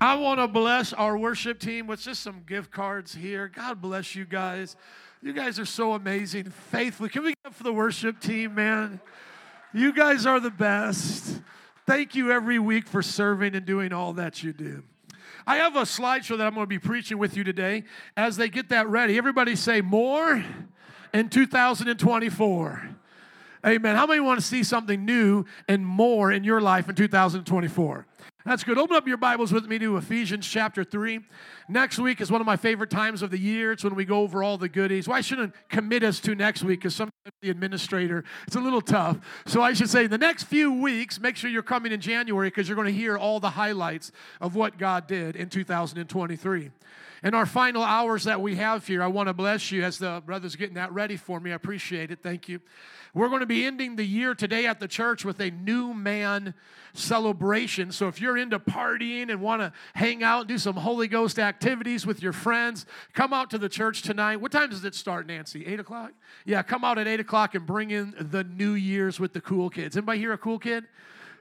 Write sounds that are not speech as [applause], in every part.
I want to bless our worship team with just some gift cards here. God bless you guys. You guys are so amazing, faithful. Can we get up for the worship team, man? You guys are the best. Thank you every week for serving and doing all that you do. I have a slideshow that I'm going to be preaching with you today. As they get that ready, everybody say more in 2024. Amen. How many want to see something new and more in your life in 2024? That's good. Open up your Bibles with me to Ephesians chapter 3. Next week is one of my favorite times of the year. It's when we go over all the goodies. Well, shouldn't commit us to next week because sometimes the administrator, it's a little tough. So I should say the next few weeks, make sure you're coming in January because you're going to hear all the highlights of what God did in 2023. In our final hours that we have here, I want to bless you as the brother's getting that ready for me. I appreciate it. Thank you. We're going to be ending the year today at the church with a new man celebration. So if you're into partying and want to hang out and do some Holy Ghost activities with your friends, come out to the church tonight. What time does it start, Nancy? Eight o'clock? Yeah, come out at eight o'clock and bring in the New Year's with the cool kids. Anybody here a cool kid?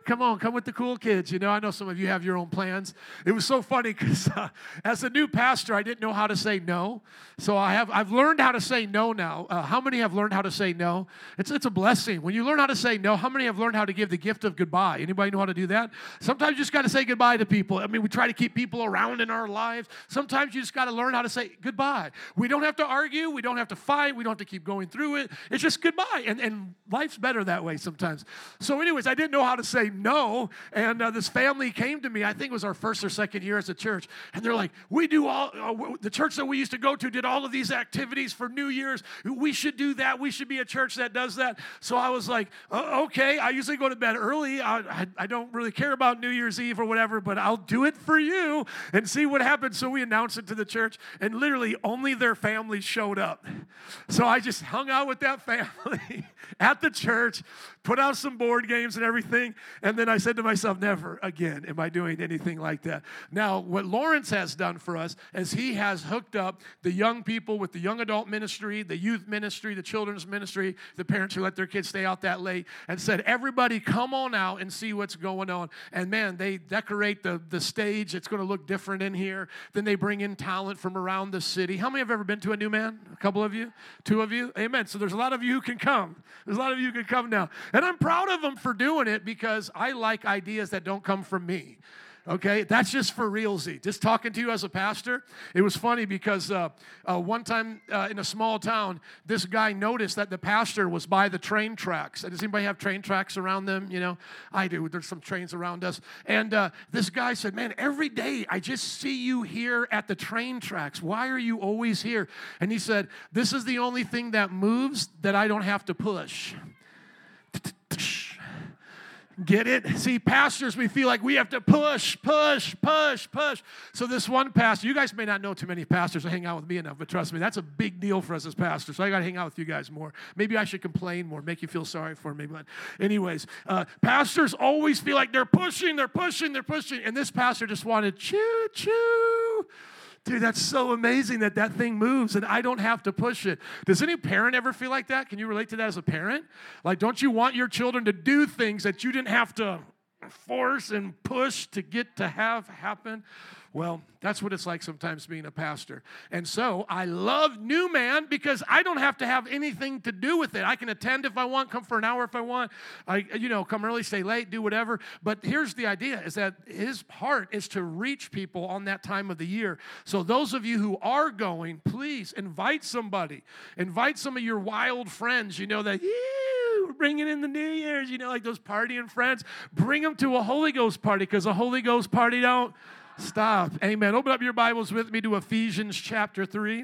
Come on, come with the cool kids. You know, I know some of you have your own plans. It was so funny because [laughs] uh, as a new pastor, I didn't know how to say no. So I have I've learned how to say no now. Uh, how many have learned how to say no? It's it's a blessing when you learn how to say no. How many have learned how to give the gift of goodbye? Anybody know how to do that? Sometimes you just got to say goodbye to people. I mean, we try to keep people around in our lives. Sometimes you just got to learn how to say goodbye. We don't have to argue. We don't have to fight. We don't have to keep going through it. It's just goodbye, and and life's better that way sometimes. So, anyways, I didn't know how to say no. And uh, this family came to me, I think it was our first or second year as a church. And they're like, we do all, uh, the church that we used to go to did all of these activities for New Year's. We should do that. We should be a church that does that. So I was like, uh, okay, I usually go to bed early. I, I, I don't really care about New Year's Eve or whatever, but I'll do it for you and see what happens. So we announced it to the church, and literally only their family showed up. So I just hung out with that [laughs] family at the church, put out some board games and everything. And then I said to myself, never again am I doing anything like that. Now, what Lawrence has done for us is he has hooked up the young people with the young adult ministry, the youth ministry, the children's ministry, the parents who let their kids stay out that late, and said, everybody come on out and see what's going on. And man, they decorate the, the stage. It's going to look different in here. Then they bring in talent from around the city. How many have ever been to a new man? A couple of you? Two of you? Amen. So there's a lot of you who can come. There's a lot of you who can come now. And I'm proud of them for doing it because I like ideas that don't come from me. Okay, that's just for real, realsy. Just talking to you as a pastor, it was funny because uh, uh, one time uh, in a small town, this guy noticed that the pastor was by the train tracks. Does anybody have train tracks around them? You know, I do. There's some trains around us. And uh, this guy said, "Man, every day I just see you here at the train tracks. Why are you always here?" And he said, "This is the only thing that moves that I don't have to push." Get it? See, pastors, we feel like we have to push, push, push, push. So, this one pastor, you guys may not know too many pastors that hang out with me enough, but trust me, that's a big deal for us as pastors. So, I got to hang out with you guys more. Maybe I should complain more, make you feel sorry for me. But, anyways, uh, pastors always feel like they're pushing, they're pushing, they're pushing. And this pastor just wanted choo choo. Dude, that's so amazing that that thing moves and I don't have to push it. Does any parent ever feel like that? Can you relate to that as a parent? Like, don't you want your children to do things that you didn't have to force and push to get to have happen? Well, that's what it's like sometimes being a pastor. And so I love New Man because I don't have to have anything to do with it. I can attend if I want, come for an hour if I want. I, you know, come early, stay late, do whatever. But here's the idea is that his part is to reach people on that time of the year. So those of you who are going, please invite somebody. Invite some of your wild friends, you know, that, we're bringing in the New Year's, you know, like those partying friends. Bring them to a Holy Ghost party because a Holy Ghost party don't Stop. Amen. Open up your Bibles with me to Ephesians chapter 3.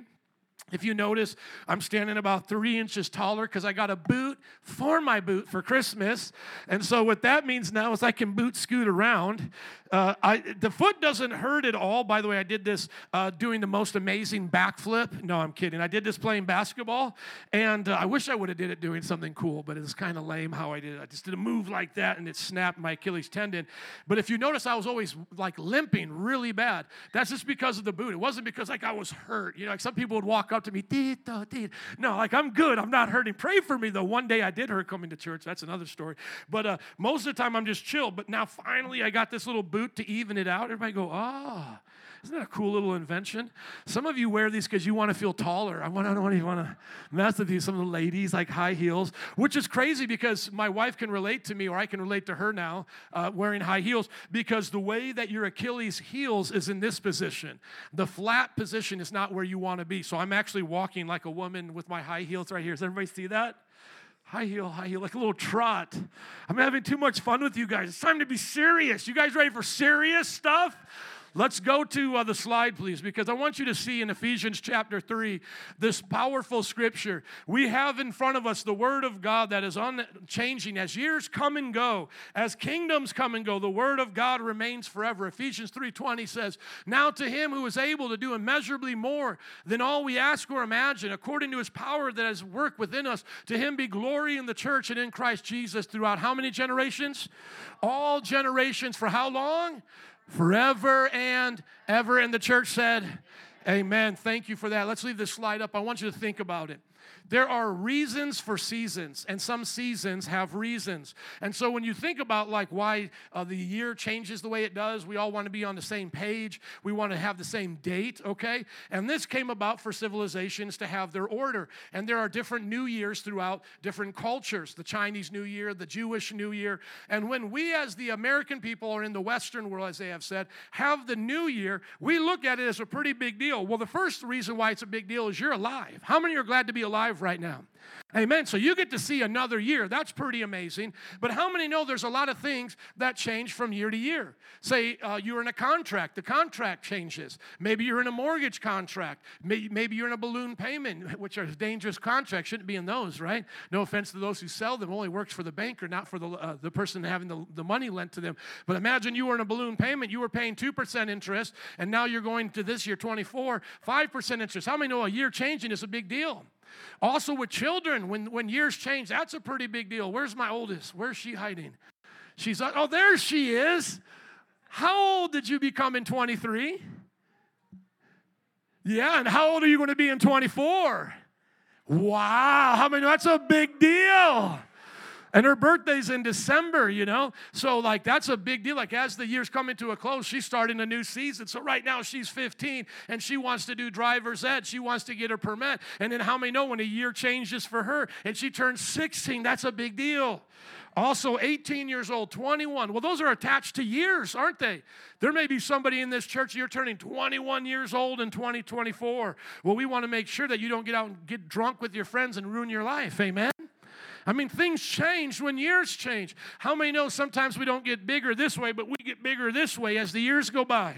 If you notice, I'm standing about three inches taller because I got a boot for my boot for Christmas. And so, what that means now is I can boot scoot around. Uh, I, the foot doesn't hurt at all. By the way, I did this uh, doing the most amazing backflip. No, I'm kidding. I did this playing basketball, and uh, I wish I would have did it doing something cool, but it's kind of lame how I did it. I just did a move like that, and it snapped my Achilles tendon. But if you notice, I was always like limping really bad. That's just because of the boot. It wasn't because like I was hurt. You know, like some people would walk up to me, Tito, Tito. no, like I'm good. I'm not hurting. Pray for me though. One day I did hurt coming to church. That's another story. But uh, most of the time I'm just chill. But now finally I got this little boot boot to even it out. Everybody go, ah. Oh. Isn't that a cool little invention? Some of you wear these because you want to feel taller. I, want, I don't even want to mess with you. Some of the ladies like high heels, which is crazy because my wife can relate to me, or I can relate to her now, uh, wearing high heels, because the way that your Achilles heels is in this position. The flat position is not where you want to be. So I'm actually walking like a woman with my high heels right here. Does everybody see that? High heel, high heel, like a little trot. I'm having too much fun with you guys. It's time to be serious. You guys ready for serious stuff? Let's go to uh, the slide, please, because I want you to see in Ephesians chapter 3 this powerful scripture. We have in front of us the Word of God that is unchanging. As years come and go, as kingdoms come and go, the Word of God remains forever. Ephesians 3.20 says, Now to him who is able to do immeasurably more than all we ask or imagine, according to his power that has worked within us, to him be glory in the church and in Christ Jesus throughout how many generations? All generations. For how long? Forever and ever. And the church said, Amen. Thank you for that. Let's leave this slide up. I want you to think about it. There are reasons for seasons, and some seasons have reasons. And so when you think about like why uh, the year changes the way it does, we all want to be on the same page. We want to have the same date, okay? And this came about for civilizations to have their order. And there are different New Years throughout different cultures the Chinese New Year, the Jewish New Year. And when we, as the American people, are in the Western world, as they have said, have the New Year, we look at it as a pretty big deal. Well, the first reason why it's a big deal is you're alive. How many are glad to be alive right now. Amen. So you get to see another year. That's pretty amazing. But how many know there's a lot of things that change from year to year? Say uh, you're in a contract, the contract changes. Maybe you're in a mortgage contract. Maybe you're in a balloon payment, which are dangerous contracts. Shouldn't be in those, right? No offense to those who sell them. Only works for the banker, not for the, uh, the person having the, the money lent to them. But imagine you were in a balloon payment. You were paying 2% interest, and now you're going to this year 24, 5% interest. How many know a year changing is a big deal? Also, with children, when, when years change, that's a pretty big deal. Where's my oldest? Where's she hiding? She's, oh, there she is. How old did you become in 23? Yeah, and how old are you going to be in 24? Wow, how many? That's a big deal. And her birthday's in December, you know? So, like, that's a big deal. Like, as the year's coming to a close, she's starting a new season. So, right now, she's 15 and she wants to do driver's ed. She wants to get her permit. And then, how many know when a year changes for her and she turns 16? That's a big deal. Also, 18 years old, 21. Well, those are attached to years, aren't they? There may be somebody in this church, you're turning 21 years old in 2024. Well, we want to make sure that you don't get out and get drunk with your friends and ruin your life. Amen? I mean, things change when years change. How many know sometimes we don't get bigger this way, but we get bigger this way as the years go by?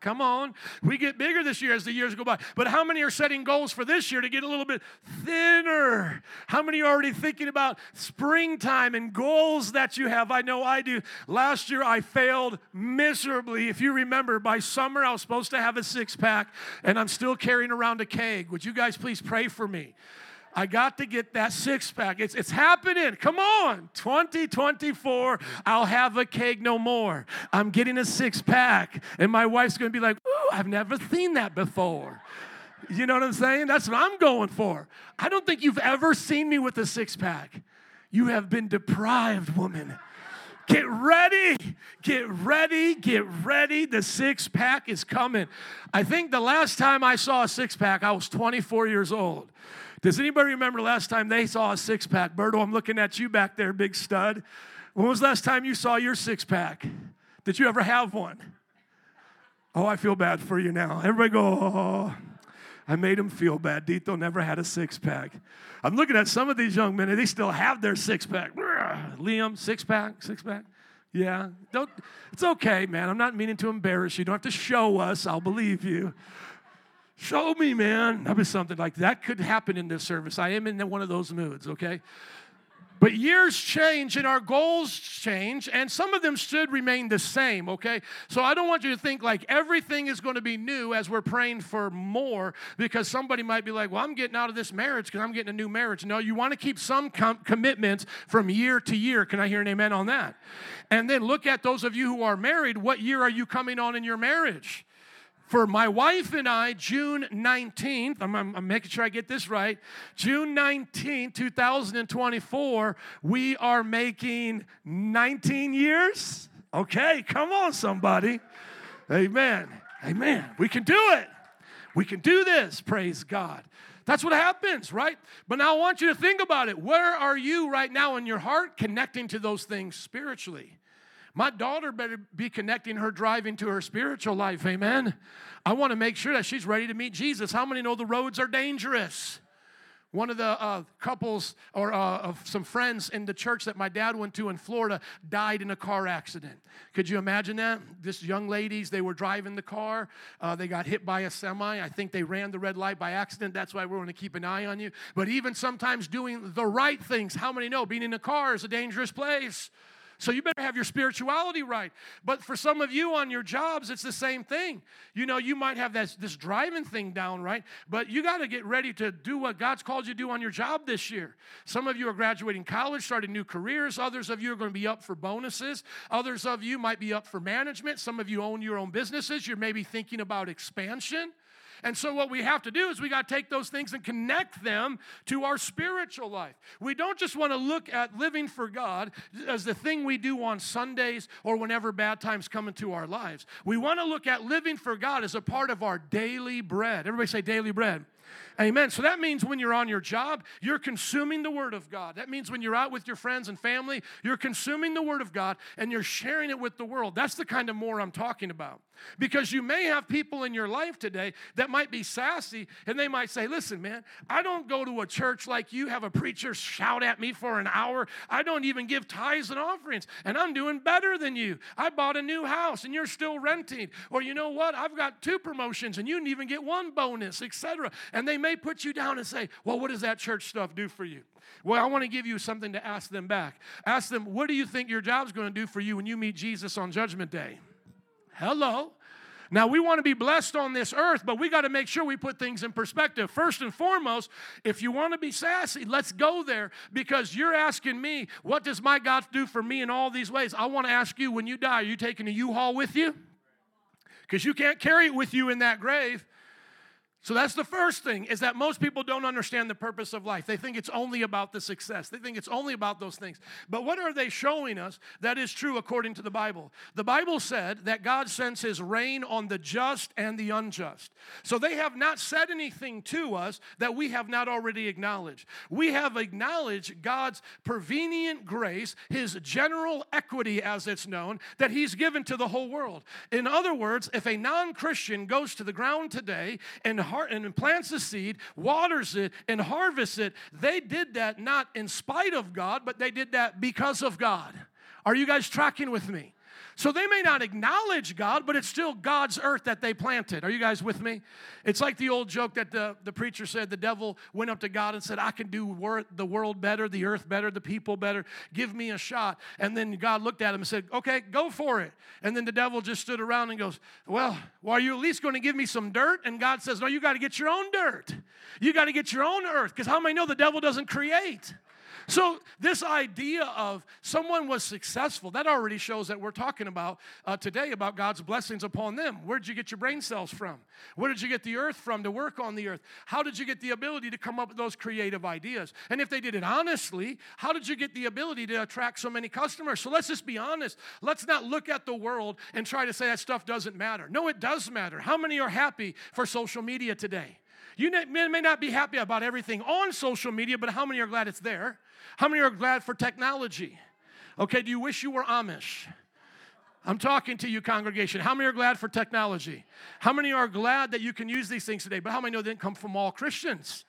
Come on. We get bigger this year as the years go by. But how many are setting goals for this year to get a little bit thinner? How many are already thinking about springtime and goals that you have? I know I do. Last year I failed miserably. If you remember, by summer I was supposed to have a six pack and I'm still carrying around a keg. Would you guys please pray for me? I got to get that six pack. It's, it's happening. Come on. 2024, I'll have a keg no more. I'm getting a six pack. And my wife's going to be like, ooh, I've never seen that before. You know what I'm saying? That's what I'm going for. I don't think you've ever seen me with a six pack. You have been deprived, woman. Get ready, get ready, get ready. The six pack is coming. I think the last time I saw a six pack, I was 24 years old. Does anybody remember last time they saw a six pack? Berto, I'm looking at you back there, big stud. When was last time you saw your six pack? Did you ever have one? Oh, I feel bad for you now. Everybody go, oh, I made him feel bad. Dito never had a six pack. I'm looking at some of these young men, and they still have their six pack. Liam, six pack, six pack. Yeah, don't. It's okay, man. I'm not meaning to embarrass you. You don't have to show us. I'll believe you. Show me, man. That was something like that could happen in this service. I am in one of those moods, okay? But years change and our goals change, and some of them should remain the same, okay? So I don't want you to think like everything is going to be new as we're praying for more because somebody might be like, well, I'm getting out of this marriage because I'm getting a new marriage. No, you want to keep some com- commitments from year to year. Can I hear an amen on that? And then look at those of you who are married. What year are you coming on in your marriage? For my wife and I, June 19th, I'm, I'm, making sure I get this right, June 19th, 2024, we are making 19 years. Okay, come on, somebody. Amen. Amen. We can do it. We can do this. Praise God. That's what happens, right? But now I want you to think about it. Where are you right now in your heart connecting to those things spiritually? My daughter better be connecting her driving to her spiritual life. Amen. I want to make sure that she's ready to meet Jesus. How many know the roads are dangerous? One of the uh, couples or uh, of some friends in the church that my dad went to in Florida died in a car accident. Could you imagine that? This young ladies, they were driving the car. Uh, they got hit by a semi. I think they ran the red light by accident. That's why we're going to keep an eye on you. But even sometimes doing the right things, how many know being in a car is a dangerous place? So you better have your spirituality right. But for some of you on your jobs, it's the same thing. You know, you might have this, this driving thing down, right? But you got to get ready to do what God's called you to do on your job this year. Some of you are graduating college, starting new careers. Others of you are going to be up for bonuses. Others of you might be up for management. Some of you own your own businesses. You're maybe thinking about expansion. And so, what we have to do is we got to take those things and connect them to our spiritual life. We don't just want to look at living for God as the thing we do on Sundays or whenever bad times come into our lives. We want to look at living for God as a part of our daily bread. Everybody say daily bread. Amen. So that means when you're on your job, you're consuming the Word of God. That means when you're out with your friends and family, you're consuming the Word of God and you're sharing it with the world. That's the kind of more I'm talking about. Because you may have people in your life today that might be sassy and they might say, Listen, man, I don't go to a church like you, have a preacher shout at me for an hour. I don't even give tithes and offerings, and I'm doing better than you. I bought a new house and you're still renting. Or you know what? I've got two promotions and you didn't even get one bonus, etc. And they may put you down and say, Well, what does that church stuff do for you? Well, I want to give you something to ask them back. Ask them, What do you think your job's going to do for you when you meet Jesus on Judgment Day? Hello. Now, we want to be blessed on this earth, but we got to make sure we put things in perspective. First and foremost, if you want to be sassy, let's go there because you're asking me, what does my God do for me in all these ways? I want to ask you, when you die, are you taking a U Haul with you? Because you can't carry it with you in that grave. So that's the first thing is that most people don't understand the purpose of life. They think it's only about the success. They think it's only about those things. But what are they showing us that is true according to the Bible? The Bible said that God sends his rain on the just and the unjust. So they have not said anything to us that we have not already acknowledged. We have acknowledged God's prevenient grace, his general equity as it's known, that he's given to the whole world. In other words, if a non-Christian goes to the ground today and and plants the seed, waters it, and harvests it, they did that not in spite of God, but they did that because of God. Are you guys tracking with me? So they may not acknowledge God, but it's still God's earth that they planted. Are you guys with me? It's like the old joke that the, the preacher said the devil went up to God and said, I can do wor- the world better, the earth better, the people better. Give me a shot. And then God looked at him and said, Okay, go for it. And then the devil just stood around and goes, Well, well are you at least going to give me some dirt? And God says, No, you got to get your own dirt. You got to get your own earth. Because how many know the devil doesn't create? So, this idea of someone was successful, that already shows that we're talking about uh, today about God's blessings upon them. Where did you get your brain cells from? Where did you get the earth from to work on the earth? How did you get the ability to come up with those creative ideas? And if they did it honestly, how did you get the ability to attract so many customers? So, let's just be honest. Let's not look at the world and try to say that stuff doesn't matter. No, it does matter. How many are happy for social media today? You may not be happy about everything on social media, but how many are glad it's there? How many are glad for technology? Okay, do you wish you were Amish? I'm talking to you, congregation. How many are glad for technology? How many are glad that you can use these things today? But how many know they didn't come from all Christians?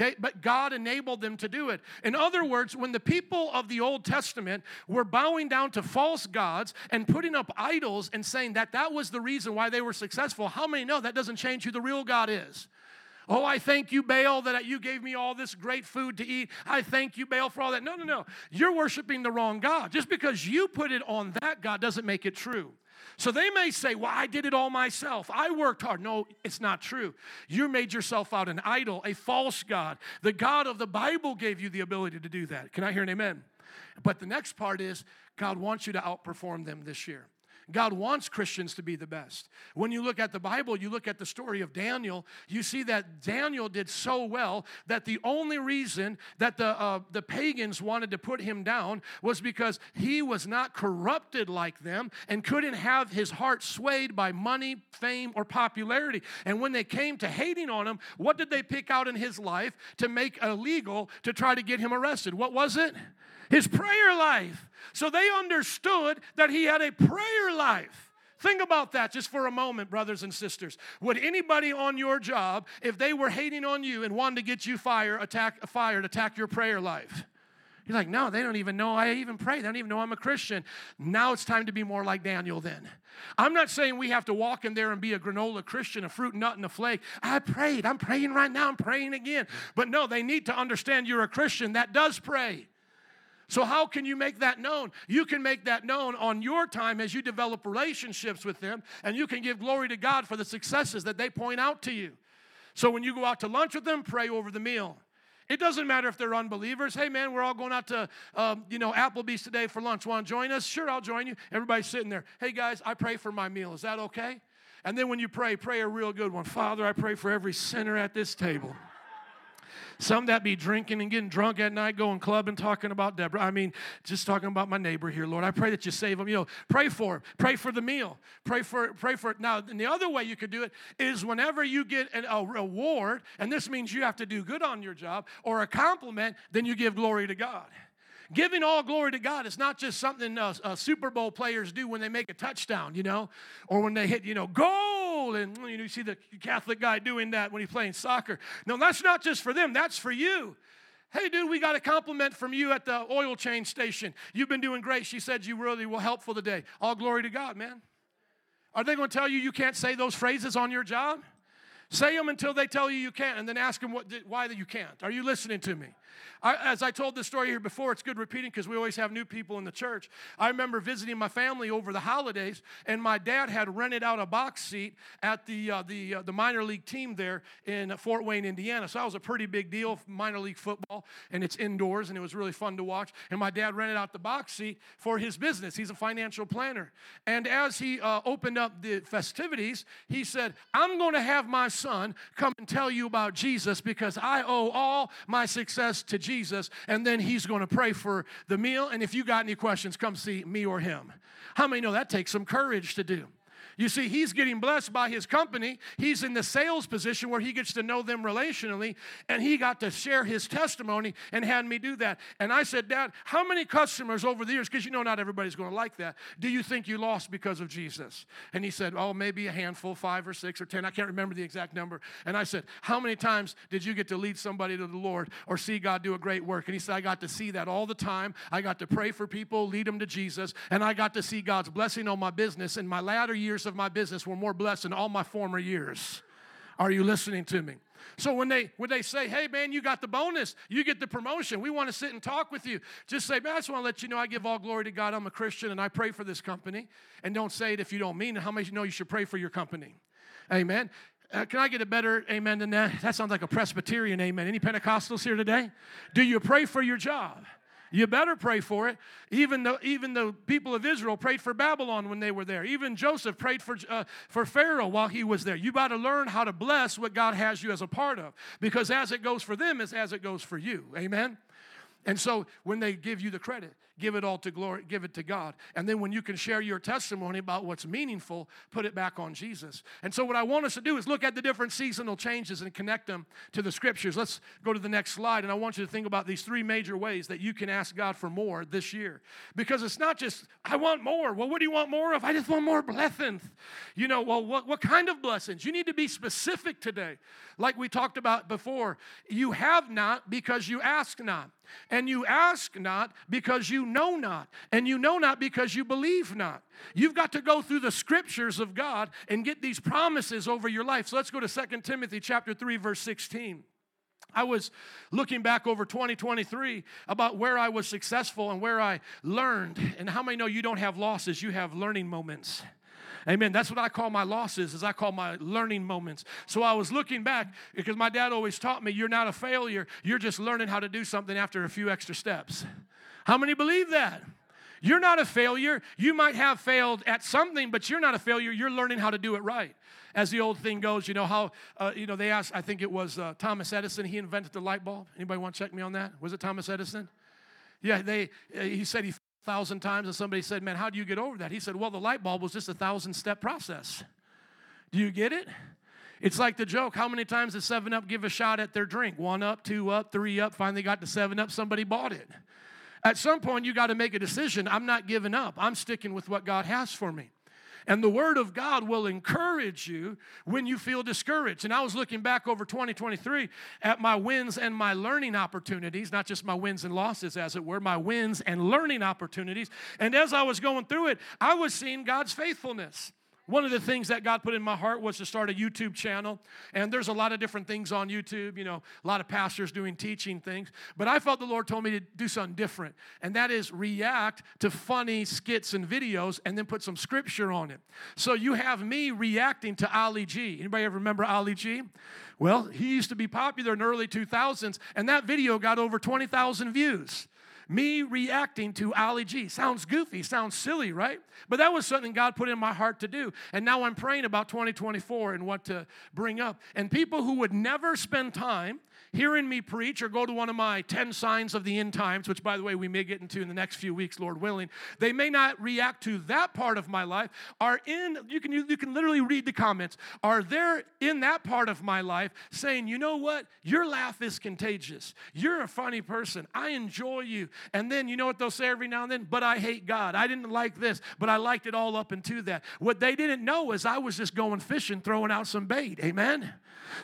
Okay, but God enabled them to do it. In other words, when the people of the Old Testament were bowing down to false gods and putting up idols and saying that that was the reason why they were successful, how many know that doesn't change who the real God is? Oh, I thank you, Baal, that you gave me all this great food to eat. I thank you, Baal, for all that. No, no, no. You're worshiping the wrong God. Just because you put it on that God doesn't make it true. So they may say, Well, I did it all myself. I worked hard. No, it's not true. You made yourself out an idol, a false God. The God of the Bible gave you the ability to do that. Can I hear an amen? But the next part is God wants you to outperform them this year. God wants Christians to be the best. When you look at the Bible, you look at the story of Daniel, you see that Daniel did so well that the only reason that the, uh, the pagans wanted to put him down was because he was not corrupted like them and couldn't have his heart swayed by money, fame, or popularity. And when they came to hating on him, what did they pick out in his life to make illegal to try to get him arrested? What was it? His prayer life. So they understood that he had a prayer life. Think about that just for a moment, brothers and sisters. Would anybody on your job, if they were hating on you and wanted to get you fired, attack, fired, attack your prayer life? You're like, no, they don't even know I even pray. They don't even know I'm a Christian. Now it's time to be more like Daniel then. I'm not saying we have to walk in there and be a granola Christian, a fruit nut and a flake. I prayed. I'm praying right now. I'm praying again. But no, they need to understand you're a Christian that does pray. So, how can you make that known? You can make that known on your time as you develop relationships with them, and you can give glory to God for the successes that they point out to you. So, when you go out to lunch with them, pray over the meal. It doesn't matter if they're unbelievers. Hey, man, we're all going out to, um, you know, Applebee's today for lunch. Want to join us? Sure, I'll join you. Everybody's sitting there. Hey, guys, I pray for my meal. Is that okay? And then when you pray, pray a real good one. Father, I pray for every sinner at this table. Some that be drinking and getting drunk at night, going clubbing, talking about Deborah. I mean, just talking about my neighbor here, Lord. I pray that you save them. You know, pray for him. Pray for the meal. Pray for pray for it. Now, and the other way you could do it is whenever you get an, a reward, and this means you have to do good on your job, or a compliment, then you give glory to God. Giving all glory to God is not just something uh, uh, Super Bowl players do when they make a touchdown, you know, or when they hit, you know, goal. And you, know, you see the Catholic guy doing that when he's playing soccer. No, that's not just for them, that's for you. Hey, dude, we got a compliment from you at the oil change station. You've been doing great. She said you really were helpful today. All glory to God, man. Are they going to tell you you can't say those phrases on your job? Say them until they tell you you can't, and then ask them what, why you can't. Are you listening to me? I, as I told this story here before, it's good repeating because we always have new people in the church. I remember visiting my family over the holidays, and my dad had rented out a box seat at the uh, the uh, the minor league team there in Fort Wayne, Indiana. So that was a pretty big deal, minor league football, and it's indoors, and it was really fun to watch. And my dad rented out the box seat for his business. He's a financial planner, and as he uh, opened up the festivities, he said, "I'm going to have my son come and tell you about Jesus because I owe all my success to." Jesus, and then he's going to pray for the meal. And if you got any questions, come see me or him. How many know that takes some courage to do? You see, he's getting blessed by his company. He's in the sales position where he gets to know them relationally, and he got to share his testimony and had me do that. And I said, Dad, how many customers over the years, because you know not everybody's going to like that, do you think you lost because of Jesus? And he said, Oh, maybe a handful, five or six or ten. I can't remember the exact number. And I said, How many times did you get to lead somebody to the Lord or see God do a great work? And he said, I got to see that all the time. I got to pray for people, lead them to Jesus, and I got to see God's blessing on my business. In my latter years of my business were more blessed than all my former years. Are you listening to me? So when they when they say, "Hey man, you got the bonus, you get the promotion. We want to sit and talk with you." Just say, "Man, I just want to let you know I give all glory to God. I'm a Christian and I pray for this company." And don't say it if you don't mean it. How many you know you should pray for your company? Amen. Uh, can I get a better amen than that? That sounds like a Presbyterian amen. Any Pentecostals here today? Do you pray for your job? You better pray for it. Even the, even the people of Israel prayed for Babylon when they were there. Even Joseph prayed for, uh, for Pharaoh while he was there. You got to learn how to bless what God has you as a part of because as it goes for them is as it goes for you. Amen? And so when they give you the credit, give it all to glory, give it to God. And then when you can share your testimony about what's meaningful, put it back on Jesus. And so what I want us to do is look at the different seasonal changes and connect them to the scriptures. Let's go to the next slide and I want you to think about these three major ways that you can ask God for more this year. Because it's not just I want more. Well, what do you want more of? I just want more blessings. You know, well, what, what kind of blessings? You need to be specific today. Like we talked about before, you have not because you ask not. And you ask not because you know not. And you know not because you believe not. You've got to go through the scriptures of God and get these promises over your life. So let's go to 2 Timothy chapter 3 verse 16. I was looking back over 2023 about where I was successful and where I learned. And how many know you don't have losses, you have learning moments? Amen. That's what I call my losses, is I call my learning moments. So I was looking back because my dad always taught me you're not a failure, you're just learning how to do something after a few extra steps. How many believe that? You're not a failure. You might have failed at something, but you're not a failure. You're learning how to do it right. As the old thing goes, you know how, uh, you know, they asked, I think it was uh, Thomas Edison, he invented the light bulb. Anybody want to check me on that? Was it Thomas Edison? Yeah, they, uh, he said he thousand times and somebody said, man, how do you get over that? He said, well, the light bulb was just a thousand step process. Do you get it? It's like the joke. How many times did 7 Up give a shot at their drink? One up, two up, three up. Finally got to 7 Up, somebody bought it. At some point, you got to make a decision. I'm not giving up, I'm sticking with what God has for me. And the Word of God will encourage you when you feel discouraged. And I was looking back over 2023 at my wins and my learning opportunities, not just my wins and losses, as it were, my wins and learning opportunities. And as I was going through it, I was seeing God's faithfulness. One of the things that God put in my heart was to start a YouTube channel. And there's a lot of different things on YouTube, you know, a lot of pastors doing teaching things. But I felt the Lord told me to do something different. And that is react to funny skits and videos and then put some scripture on it. So you have me reacting to Ali G. Anybody ever remember Ali G? Well, he used to be popular in early 2000s, and that video got over 20,000 views. Me reacting to Ali G. Sounds goofy, sounds silly, right? But that was something God put in my heart to do. And now I'm praying about 2024 and what to bring up. And people who would never spend time hearing me preach or go to one of my 10 signs of the end times, which by the way we may get into in the next few weeks, Lord willing, they may not react to that part of my life, are in, you can, you, can literally read the comments, are there in that part of my life saying, you know what, your laugh is contagious. You're a funny person. I enjoy you. And then you know what they'll say every now and then? But I hate God. I didn't like this, but I liked it all up into that. What they didn't know is I was just going fishing, throwing out some bait. Amen?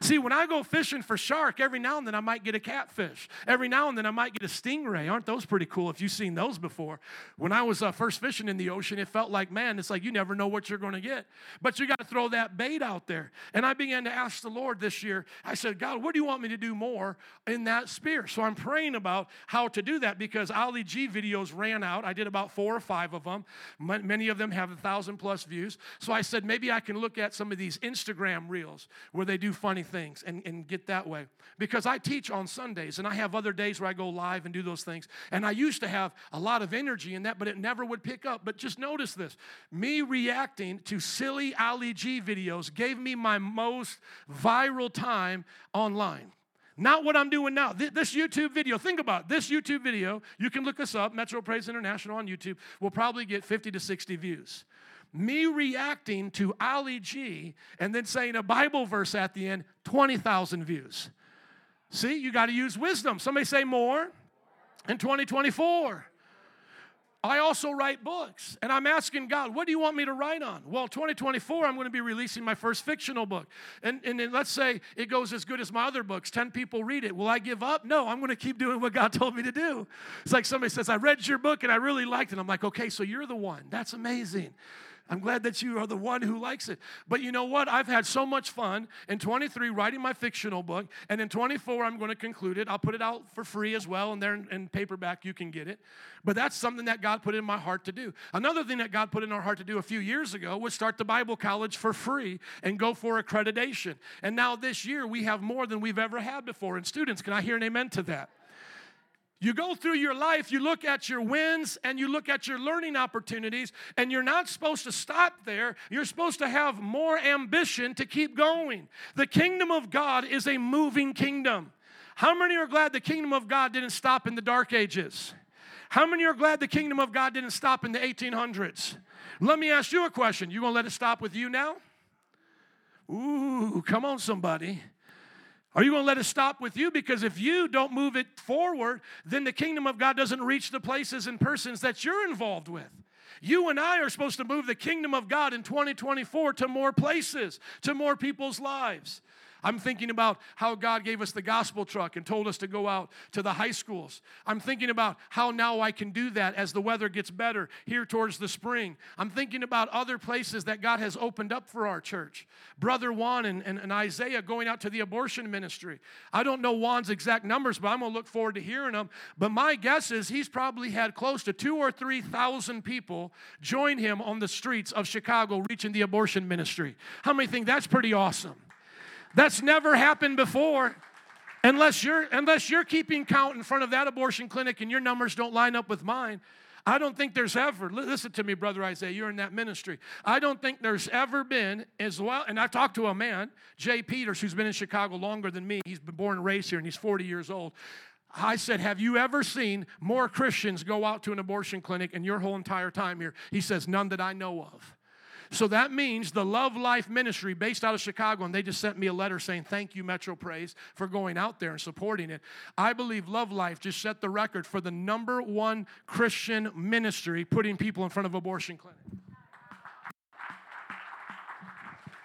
See, when I go fishing for shark, every now and then I might get a catfish. Every now and then I might get a stingray. Aren't those pretty cool if you've seen those before? When I was uh, first fishing in the ocean, it felt like, man, it's like you never know what you're going to get. But you got to throw that bait out there. And I began to ask the Lord this year, I said, God, what do you want me to do more in that sphere? So I'm praying about how to do that because Ali G videos ran out. I did about four or five of them. Many of them have a thousand plus views. So I said, maybe I can look at some of these Instagram reels where they do funny things and, and get that way. Because I teach on Sundays and I have other days where I go live and do those things. And I used to have a lot of energy in that, but it never would pick up. But just notice this me reacting to silly Ali G videos gave me my most viral time online. Not what I'm doing now. This YouTube video, think about it. this YouTube video. You can look us up, Metro Praise International on YouTube, will probably get 50 to 60 views me reacting to Ali G and then saying a Bible verse at the end, 20,000 views. See, you got to use wisdom. Somebody say more in 2024. I also write books, and I'm asking God, what do you want me to write on? Well, 2024, I'm going to be releasing my first fictional book. And, and then let's say it goes as good as my other books. 10 people read it. Will I give up? No, I'm going to keep doing what God [laughs] told me to do. It's like somebody says, I read your book and I really liked it. I'm like, okay, so you're the one. That's amazing. I'm glad that you are the one who likes it. But you know what? I've had so much fun in 23 writing my fictional book, and in 24 I'm going to conclude it. I'll put it out for free as well, and there in, in paperback you can get it. But that's something that God put in my heart to do. Another thing that God put in our heart to do a few years ago was start the Bible college for free and go for accreditation. And now this year we have more than we've ever had before. And students, can I hear an amen to that? You go through your life, you look at your wins and you look at your learning opportunities, and you're not supposed to stop there. You're supposed to have more ambition to keep going. The kingdom of God is a moving kingdom. How many are glad the kingdom of God didn't stop in the dark ages? How many are glad the kingdom of God didn't stop in the 1800s? Let me ask you a question. You gonna let it stop with you now? Ooh, come on, somebody. Are you going to let it stop with you? Because if you don't move it forward, then the kingdom of God doesn't reach the places and persons that you're involved with. You and I are supposed to move the kingdom of God in 2024 to more places, to more people's lives. I'm thinking about how God gave us the gospel truck and told us to go out to the high schools. I'm thinking about how now I can do that as the weather gets better here towards the spring. I'm thinking about other places that God has opened up for our church. Brother Juan and, and, and Isaiah going out to the abortion ministry. I don't know Juan's exact numbers, but I'm going to look forward to hearing them. But my guess is he's probably had close to two or 3,000 people join him on the streets of Chicago reaching the abortion ministry. How many think that's pretty awesome? That's never happened before. Unless you're unless you're keeping count in front of that abortion clinic and your numbers don't line up with mine. I don't think there's ever, listen to me, Brother Isaiah, you're in that ministry. I don't think there's ever been as well, and I've talked to a man, Jay Peters, who's been in Chicago longer than me. He's been born and raised here, and he's 40 years old. I said, Have you ever seen more Christians go out to an abortion clinic in your whole entire time here? He says, None that I know of. So that means the Love Life Ministry, based out of Chicago, and they just sent me a letter saying, Thank you, Metro Praise, for going out there and supporting it. I believe Love Life just set the record for the number one Christian ministry putting people in front of abortion clinics.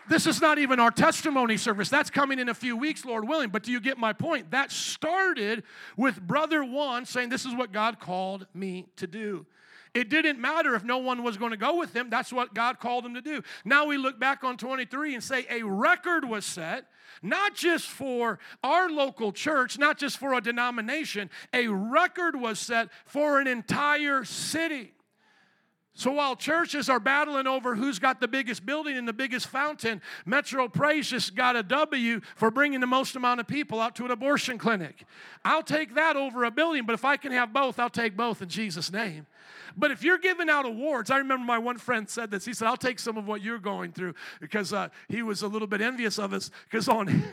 This is not even our testimony service. That's coming in a few weeks, Lord willing. But do you get my point? That started with Brother Juan saying, This is what God called me to do. It didn't matter if no one was going to go with him. That's what God called him to do. Now we look back on 23 and say a record was set, not just for our local church, not just for a denomination, a record was set for an entire city. So while churches are battling over who's got the biggest building and the biggest fountain, Metro Praise just got a W for bringing the most amount of people out to an abortion clinic. I'll take that over a building, but if I can have both, I'll take both in Jesus' name. But if you're giving out awards, I remember my one friend said this. He said, I'll take some of what you're going through because uh, he was a little bit envious of us because on,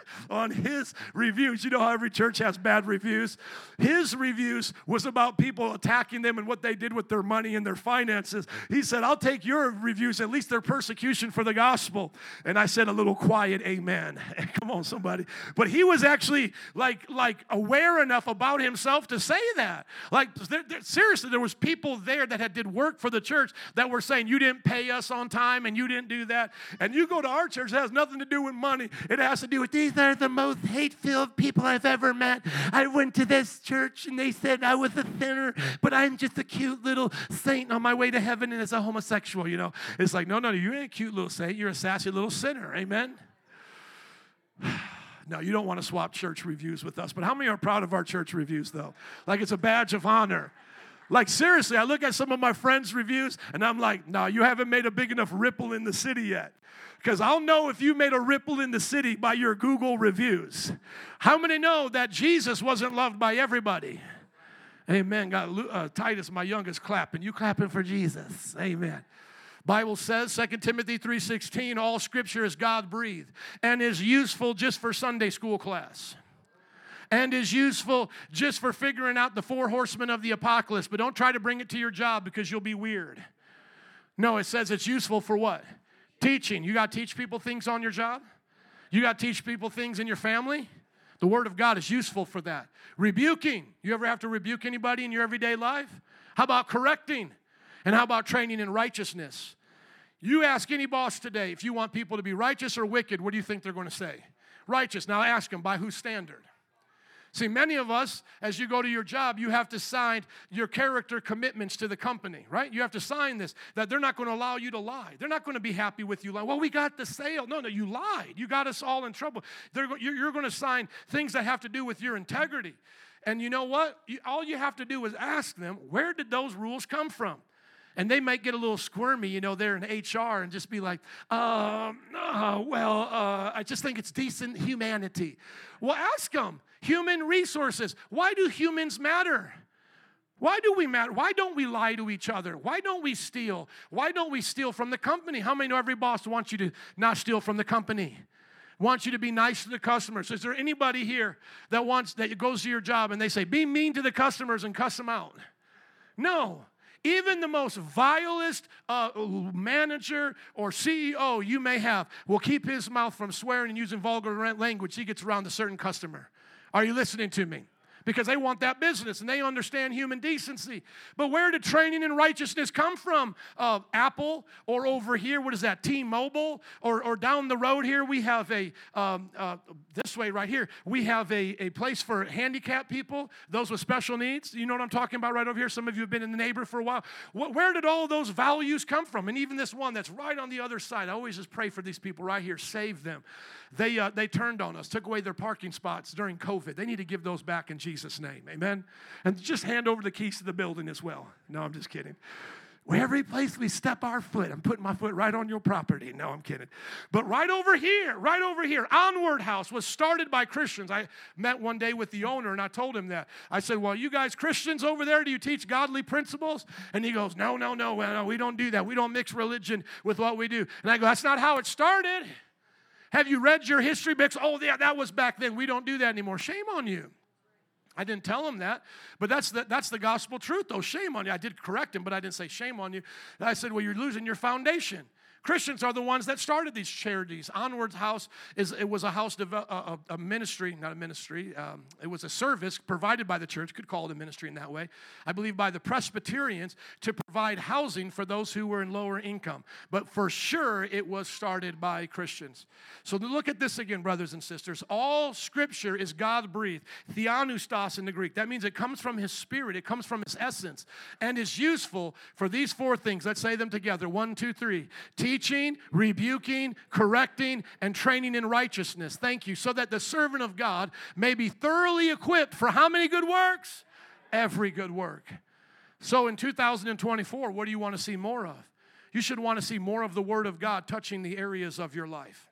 [laughs] on his reviews, you know how every church has bad reviews? His reviews was about people attacking them and what they did with their money and their finances. He said, I'll take your reviews, at least their persecution for the gospel. And I said a little quiet amen. [laughs] Come on, somebody. But he was actually like, like aware enough about himself to say that. Like, there, there, seriously, there was people there that had did work for the church that were saying you didn't pay us on time and you didn't do that. And you go to our church, it has nothing to do with money. It has to do with these are the most hate-filled people I've ever met. I went to this church and they said I was a sinner, but I'm just a cute little saint on my way to heaven and as a homosexual, you know. It's like, no, no, you ain't a cute little saint. You're a sassy little sinner. Amen. [sighs] No, you don't want to swap church reviews with us. But how many are proud of our church reviews, though? Like it's a badge of honor. Like, seriously, I look at some of my friends' reviews and I'm like, no, you haven't made a big enough ripple in the city yet. Because I'll know if you made a ripple in the city by your Google reviews. How many know that Jesus wasn't loved by everybody? Amen. Got uh, Titus, my youngest, clapping. You clapping for Jesus. Amen. Bible says 2 Timothy 3:16 all scripture is God breathed and is useful just for Sunday school class and is useful just for figuring out the four horsemen of the apocalypse, but don't try to bring it to your job because you'll be weird. No, it says it's useful for what? Teaching. You got to teach people things on your job? You got to teach people things in your family? The Word of God is useful for that. Rebuking. You ever have to rebuke anybody in your everyday life? How about correcting? And how about training in righteousness? You ask any boss today if you want people to be righteous or wicked, what do you think they're going to say? Righteous. Now ask them by whose standard? See, many of us, as you go to your job, you have to sign your character commitments to the company, right? You have to sign this that they're not going to allow you to lie. They're not going to be happy with you lying. Well, we got the sale. No, no, you lied. You got us all in trouble. They're, you're going to sign things that have to do with your integrity. And you know what? all you have to do is ask them, where did those rules come from? and they might get a little squirmy, you know, they're in HR and just be like, um, uh, well, uh, I just think it's decent humanity. Well, ask them, human resources. Why do humans matter? Why do we matter? Why don't we lie to each other? Why don't we steal? Why don't we steal from the company? How many know every boss wants you to not steal from the company? Wants you to be nice to the customers. Is there anybody here that wants that goes to your job and they say, be mean to the customers and cuss them out? No. Even the most vilest uh, manager or CEO you may have will keep his mouth from swearing and using vulgar language. He gets around a certain customer. Are you listening to me? Because they want that business and they understand human decency. But where did training in righteousness come from? Uh, Apple or over here, what is that, T Mobile? Or, or down the road here, we have a, um, uh, this way right here, we have a, a place for handicapped people, those with special needs. You know what I'm talking about right over here? Some of you have been in the neighbor for a while. Where did all those values come from? And even this one that's right on the other side, I always just pray for these people right here, save them. They, uh, they turned on us, took away their parking spots during COVID. They need to give those back in Jesus' name. Amen. And just hand over the keys to the building as well. No, I'm just kidding. Every place we step our foot, I'm putting my foot right on your property. No, I'm kidding. But right over here, right over here, Onward House was started by Christians. I met one day with the owner and I told him that. I said, Well, you guys Christians over there, do you teach godly principles? And he goes, No, no, no, no, we don't do that. We don't mix religion with what we do. And I go, That's not how it started. Have you read your history books? Oh, yeah, that was back then. We don't do that anymore. Shame on you. I didn't tell him that, but that's the, that's the gospel truth, though. Shame on you. I did correct him, but I didn't say shame on you. I said, well, you're losing your foundation. Christians are the ones that started these charities. Onward's house is it was a house a, a, ministry, not a ministry. Um, it was a service provided by the church. Could call it a ministry in that way. I believe by the Presbyterians to provide housing for those who were in lower income. But for sure, it was started by Christians. So look at this again, brothers and sisters. All Scripture is God breathed. Theopneustos in the Greek. That means it comes from His Spirit. It comes from His essence, and is useful for these four things. Let's say them together. One, two, three. Teaching, rebuking, correcting, and training in righteousness. Thank you. So that the servant of God may be thoroughly equipped for how many good works? Every good work. So in 2024, what do you want to see more of? You should want to see more of the Word of God touching the areas of your life,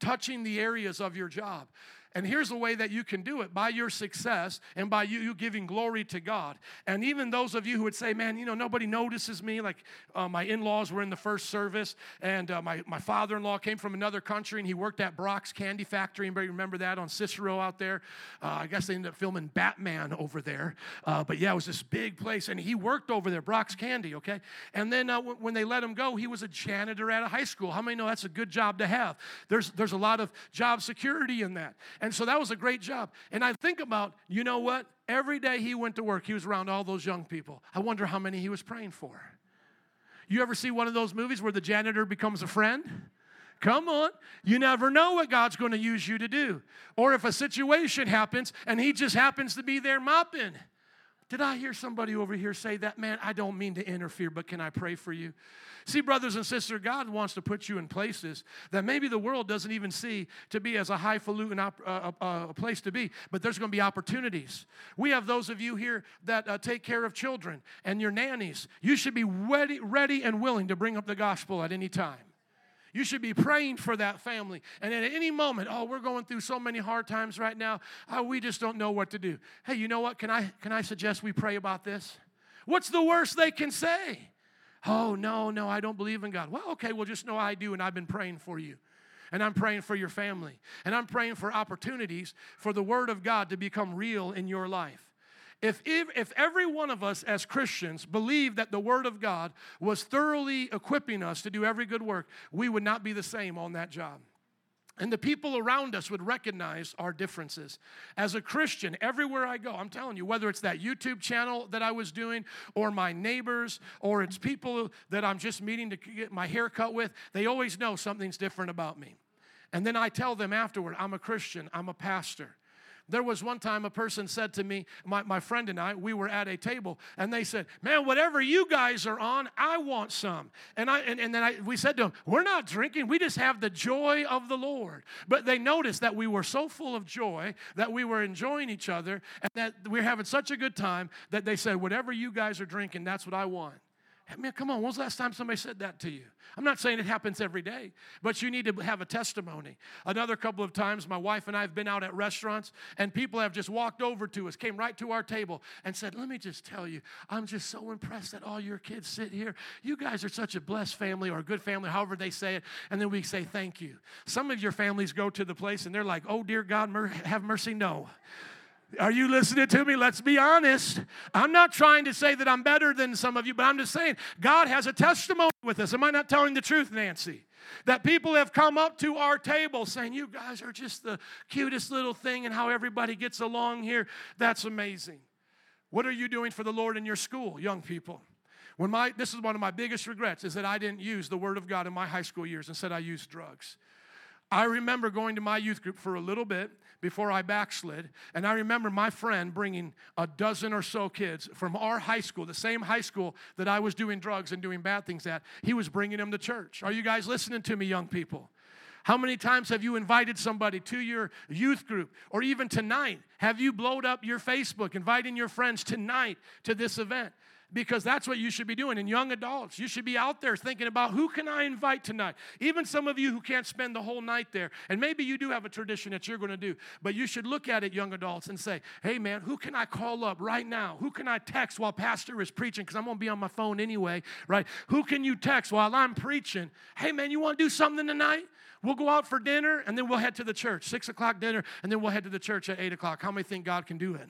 touching the areas of your job. And here's the way that you can do it by your success and by you, you giving glory to God. And even those of you who would say, man, you know, nobody notices me, like uh, my in laws were in the first service, and uh, my, my father in law came from another country and he worked at Brach's Candy Factory. Anybody remember that on Cicero out there? Uh, I guess they ended up filming Batman over there. Uh, but yeah, it was this big place, and he worked over there, Brach's Candy, okay? And then uh, w- when they let him go, he was a janitor at a high school. How many know that's a good job to have? There's, there's a lot of job security in that. And so that was a great job. And I think about, you know what? Every day he went to work, he was around all those young people. I wonder how many he was praying for. You ever see one of those movies where the janitor becomes a friend? Come on. You never know what God's going to use you to do. Or if a situation happens and he just happens to be there mopping. Did I hear somebody over here say that? Man, I don't mean to interfere, but can I pray for you? See, brothers and sisters, God wants to put you in places that maybe the world doesn't even see to be as a highfalutin op- uh, uh, uh place to be, but there's going to be opportunities. We have those of you here that uh, take care of children and your nannies. You should be ready, ready and willing to bring up the gospel at any time. You should be praying for that family. And at any moment, oh, we're going through so many hard times right now. Oh, we just don't know what to do. Hey, you know what? Can I can I suggest we pray about this? What's the worst they can say? Oh, no, no, I don't believe in God. Well, okay, well, just know I do, and I've been praying for you. And I'm praying for your family. And I'm praying for opportunities for the Word of God to become real in your life. If, if, if every one of us as Christians believed that the Word of God was thoroughly equipping us to do every good work, we would not be the same on that job. And the people around us would recognize our differences. As a Christian, everywhere I go, I'm telling you, whether it's that YouTube channel that I was doing, or my neighbors, or it's people that I'm just meeting to get my hair cut with, they always know something's different about me. And then I tell them afterward, I'm a Christian, I'm a pastor. There was one time a person said to me, my, my friend and I, we were at a table, and they said, Man, whatever you guys are on, I want some. And, I, and, and then I, we said to them, We're not drinking, we just have the joy of the Lord. But they noticed that we were so full of joy that we were enjoying each other and that we were having such a good time that they said, Whatever you guys are drinking, that's what I want. Man, come on, when was the last time somebody said that to you? I'm not saying it happens every day, but you need to have a testimony. Another couple of times, my wife and I have been out at restaurants, and people have just walked over to us, came right to our table, and said, Let me just tell you, I'm just so impressed that all your kids sit here. You guys are such a blessed family or a good family, however they say it. And then we say, Thank you. Some of your families go to the place and they're like, Oh, dear God, have mercy. No. Are you listening to me? Let's be honest. I'm not trying to say that I'm better than some of you, but I'm just saying God has a testimony with us. Am I not telling the truth, Nancy? That people have come up to our table saying, You guys are just the cutest little thing, and how everybody gets along here. That's amazing. What are you doing for the Lord in your school, young people? When my, this is one of my biggest regrets is that I didn't use the Word of God in my high school years. Instead, I used drugs. I remember going to my youth group for a little bit before I backslid, and I remember my friend bringing a dozen or so kids from our high school, the same high school that I was doing drugs and doing bad things at. He was bringing them to church. Are you guys listening to me, young people? How many times have you invited somebody to your youth group or even tonight? Have you blowed up your Facebook inviting your friends tonight to this event? Because that's what you should be doing. And young adults, you should be out there thinking about who can I invite tonight? Even some of you who can't spend the whole night there. And maybe you do have a tradition that you're going to do, but you should look at it, young adults, and say, hey, man, who can I call up right now? Who can I text while Pastor is preaching? Because I'm going to be on my phone anyway, right? Who can you text while I'm preaching? Hey, man, you want to do something tonight? We'll go out for dinner and then we'll head to the church. Six o'clock dinner, and then we'll head to the church at eight o'clock. How many think God can do it?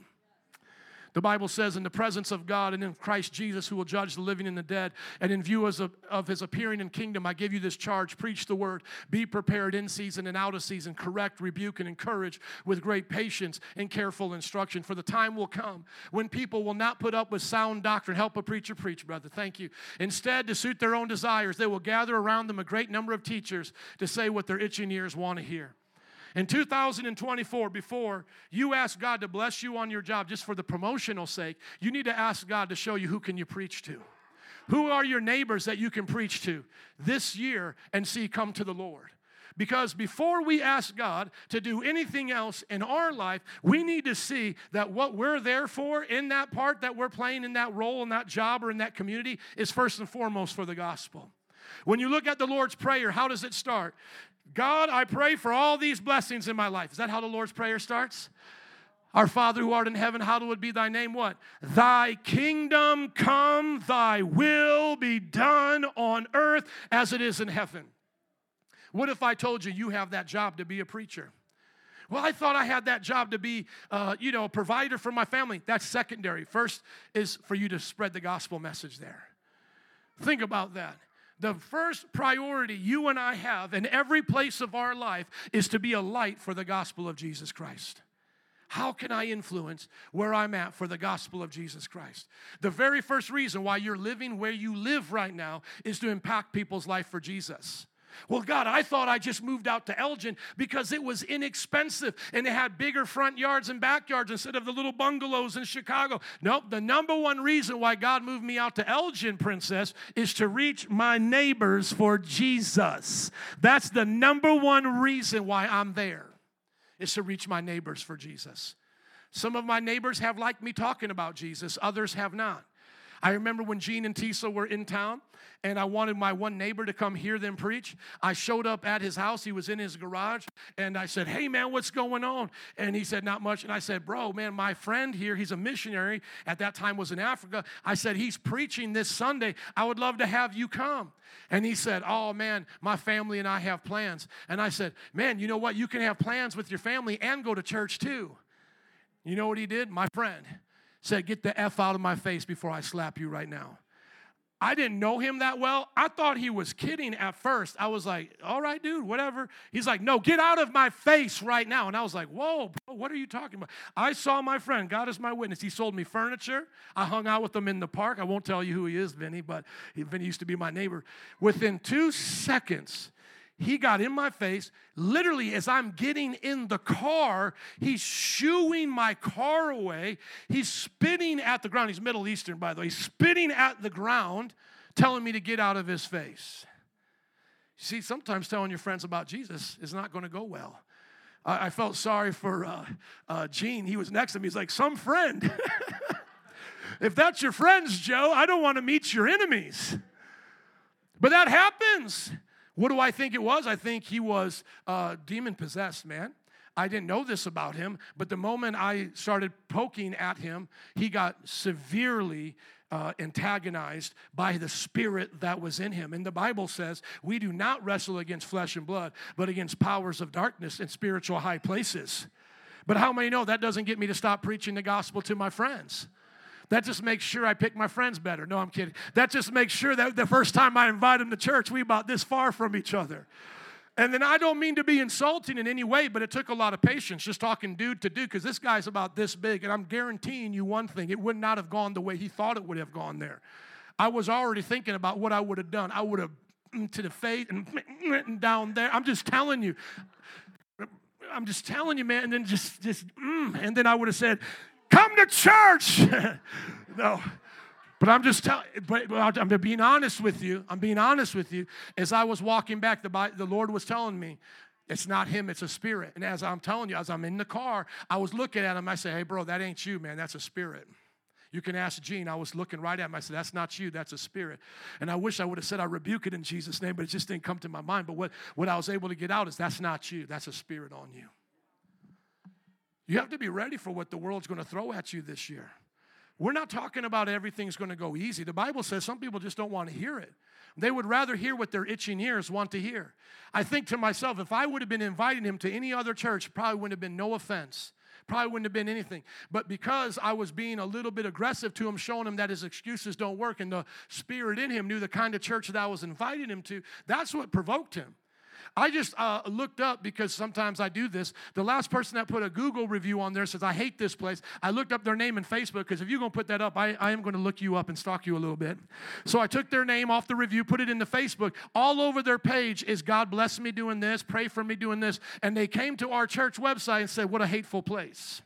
The Bible says, in the presence of God and in Christ Jesus, who will judge the living and the dead, and in view of his appearing in kingdom, I give you this charge preach the word, be prepared in season and out of season, correct, rebuke, and encourage with great patience and careful instruction. For the time will come when people will not put up with sound doctrine. Help a preacher preach, brother. Thank you. Instead, to suit their own desires, they will gather around them a great number of teachers to say what their itching ears want to hear. In 2024, before you ask God to bless you on your job just for the promotional sake, you need to ask God to show you who can you preach to. Who are your neighbors that you can preach to this year and see come to the Lord? Because before we ask God to do anything else in our life, we need to see that what we're there for in that part that we're playing in that role, in that job, or in that community is first and foremost for the gospel. When you look at the Lord's Prayer, how does it start? God, I pray for all these blessings in my life. Is that how the Lord's Prayer starts? Our Father who art in heaven, hallowed be thy name. What? Thy kingdom come, thy will be done on earth as it is in heaven. What if I told you you have that job to be a preacher? Well, I thought I had that job to be, uh, you know, a provider for my family. That's secondary. First is for you to spread the gospel message there. Think about that. The first priority you and I have in every place of our life is to be a light for the gospel of Jesus Christ. How can I influence where I'm at for the gospel of Jesus Christ? The very first reason why you're living where you live right now is to impact people's life for Jesus. Well, God, I thought I just moved out to Elgin because it was inexpensive and it had bigger front yards and backyards instead of the little bungalows in Chicago. Nope, the number one reason why God moved me out to Elgin, Princess, is to reach my neighbors for Jesus. That's the number one reason why I'm there, is to reach my neighbors for Jesus. Some of my neighbors have liked me talking about Jesus, others have not. I remember when Gene and Tisa were in town and I wanted my one neighbor to come hear them preach. I showed up at his house. He was in his garage and I said, Hey man, what's going on? And he said, Not much. And I said, Bro, man, my friend here, he's a missionary, at that time was in Africa. I said, He's preaching this Sunday. I would love to have you come. And he said, Oh man, my family and I have plans. And I said, Man, you know what? You can have plans with your family and go to church too. You know what he did? My friend said, Get the F out of my face before I slap you right now. I didn't know him that well. I thought he was kidding at first. I was like, all right, dude, whatever. He's like, no, get out of my face right now. And I was like, whoa, bro, what are you talking about? I saw my friend, God is my witness. He sold me furniture. I hung out with him in the park. I won't tell you who he is, Vinny, but Vinny used to be my neighbor. Within two seconds, he got in my face. Literally, as I'm getting in the car, he's shooing my car away. He's spitting at the ground. He's Middle Eastern, by the way. He's spitting at the ground, telling me to get out of his face. You see, sometimes telling your friends about Jesus is not going to go well. I, I felt sorry for uh, uh, Gene. He was next to me. He's like, Some friend. [laughs] if that's your friends, Joe, I don't want to meet your enemies. But that happens. What do I think it was? I think he was uh, demon possessed, man. I didn't know this about him, but the moment I started poking at him, he got severely uh, antagonized by the spirit that was in him. And the Bible says we do not wrestle against flesh and blood, but against powers of darkness and spiritual high places. But how many know that doesn't get me to stop preaching the gospel to my friends? That just makes sure I pick my friends better. No, I'm kidding. That just makes sure that the first time I invite them to church, we about this far from each other. And then I don't mean to be insulting in any way, but it took a lot of patience just talking dude to dude because this guy's about this big. And I'm guaranteeing you one thing it would not have gone the way he thought it would have gone there. I was already thinking about what I would have done. I would have [clears throat] to the face and [clears throat] down there. I'm just telling you. I'm just telling you, man. And then just, just, mm, and then I would have said, come to church. [laughs] no. But I'm just telling, but, but I'm being honest with you. I'm being honest with you. As I was walking back, the, the Lord was telling me, it's not him, it's a spirit. And as I'm telling you, as I'm in the car, I was looking at him. I said, hey, bro, that ain't you, man. That's a spirit. You can ask Gene. I was looking right at him. I said, That's not you, that's a spirit. And I wish I would have said, I rebuke it in Jesus' name, but it just didn't come to my mind. But what, what I was able to get out is, That's not you, that's a spirit on you. You have to be ready for what the world's going to throw at you this year. We're not talking about everything's going to go easy. The Bible says some people just don't want to hear it. They would rather hear what their itching ears want to hear. I think to myself, if I would have been inviting him to any other church, probably wouldn't have been no offense. Probably wouldn't have been anything. But because I was being a little bit aggressive to him, showing him that his excuses don't work, and the spirit in him knew the kind of church that I was inviting him to, that's what provoked him. I just uh, looked up because sometimes I do this. The last person that put a Google review on there says, I hate this place. I looked up their name in Facebook because if you're going to put that up, I, I am going to look you up and stalk you a little bit. So I took their name off the review, put it into Facebook. All over their page is God bless me doing this, pray for me doing this. And they came to our church website and said, What a hateful place.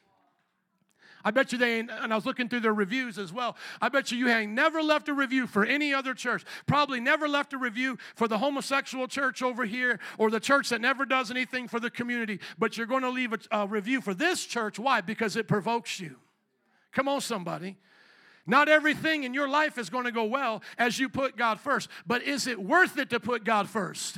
I bet you they, ain't, and I was looking through their reviews as well. I bet you you ain't never left a review for any other church. Probably never left a review for the homosexual church over here or the church that never does anything for the community. But you're going to leave a, a review for this church. Why? Because it provokes you. Come on, somebody. Not everything in your life is going to go well as you put God first, but is it worth it to put God first?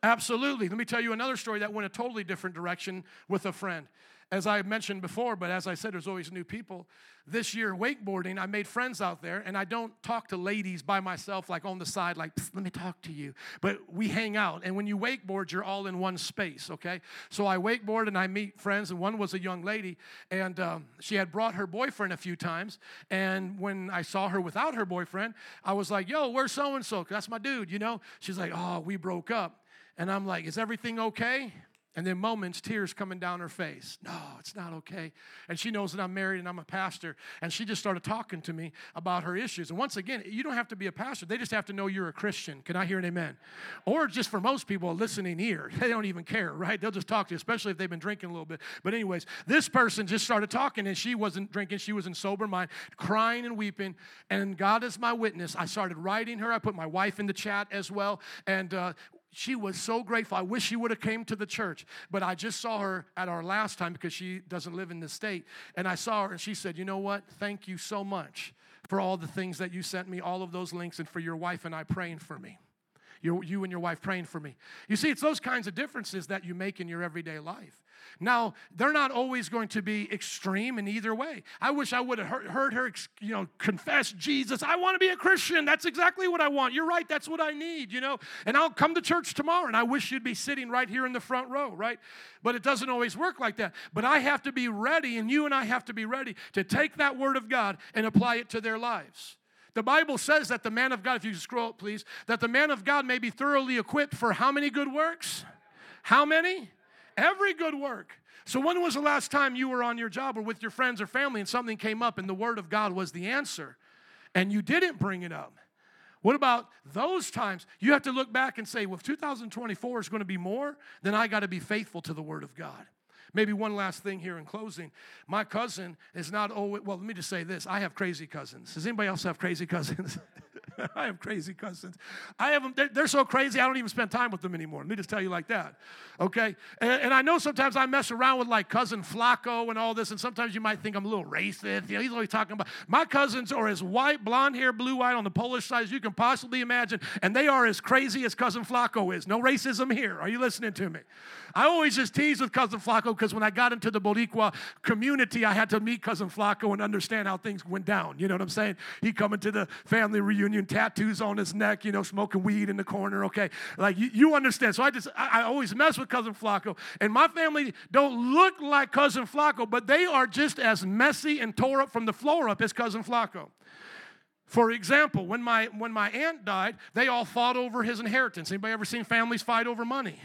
Absolutely. Let me tell you another story that went a totally different direction with a friend as I mentioned before, but as I said, there's always new people. This year, wakeboarding, I made friends out there, and I don't talk to ladies by myself, like on the side, like, let me talk to you. But we hang out, and when you wakeboard, you're all in one space, okay? So I wakeboard and I meet friends, and one was a young lady, and um, she had brought her boyfriend a few times. And when I saw her without her boyfriend, I was like, yo, where's so and so? That's my dude, you know? She's like, oh, we broke up. And I'm like, is everything okay? And then moments, tears coming down her face. No, it's not okay. And she knows that I'm married and I'm a pastor. And she just started talking to me about her issues. And once again, you don't have to be a pastor. They just have to know you're a Christian. Can I hear an amen? Or just for most people, a listening ear. [laughs] They don't even care, right? They'll just talk to you, especially if they've been drinking a little bit. But anyways, this person just started talking and she wasn't drinking. She was in sober mind, crying and weeping. And God is my witness. I started writing her. I put my wife in the chat as well. And uh, she was so grateful. I wish she would have came to the church, but I just saw her at our last time because she doesn't live in the state. And I saw her and she said, "You know what? Thank you so much for all the things that you sent me, all of those links and for your wife and I praying for me." You, you and your wife praying for me. You see, it's those kinds of differences that you make in your everyday life. Now, they're not always going to be extreme in either way. I wish I would have heard, her, you know, confess Jesus. I want to be a Christian. That's exactly what I want. You're right. That's what I need, you know. And I'll come to church tomorrow, and I wish you'd be sitting right here in the front row, right? But it doesn't always work like that. But I have to be ready, and you and I have to be ready to take that word of God and apply it to their lives. The Bible says that the man of God, if you scroll up, please, that the man of God may be thoroughly equipped for how many good works? How many? Every good work. So, when was the last time you were on your job or with your friends or family and something came up and the Word of God was the answer and you didn't bring it up? What about those times? You have to look back and say, well, if 2024 is going to be more, then I got to be faithful to the Word of God. Maybe one last thing here in closing. My cousin is not always, well, let me just say this I have crazy cousins. Does anybody else have crazy cousins? [laughs] [laughs] I have crazy cousins. I have them, they're, they're, so crazy, I don't even spend time with them anymore. Let me just tell you like that. Okay? And, and, I know sometimes I mess around with like cousin Flacco and all this, and sometimes you might think I'm a little racist. You know, he's always talking about my cousins are as white, blonde hair, blue eyed on the Polish side as you can possibly imagine, and they are as crazy as cousin Flacco is. No racism here. Are you listening to me? I always just tease with cousin Flacco because when I got into the Boricua community, I had to meet cousin Flacco and understand how things went down. You know what I'm saying? He coming to the family reunion, tattoos on his neck, you know, smoking weed in the corner. Okay, like you, you understand. So I just I, I always mess with cousin Flacco, and my family don't look like cousin Flacco, but they are just as messy and tore up from the floor up as cousin Flacco. For example, when my when my aunt died, they all fought over his inheritance. Anybody ever seen families fight over money?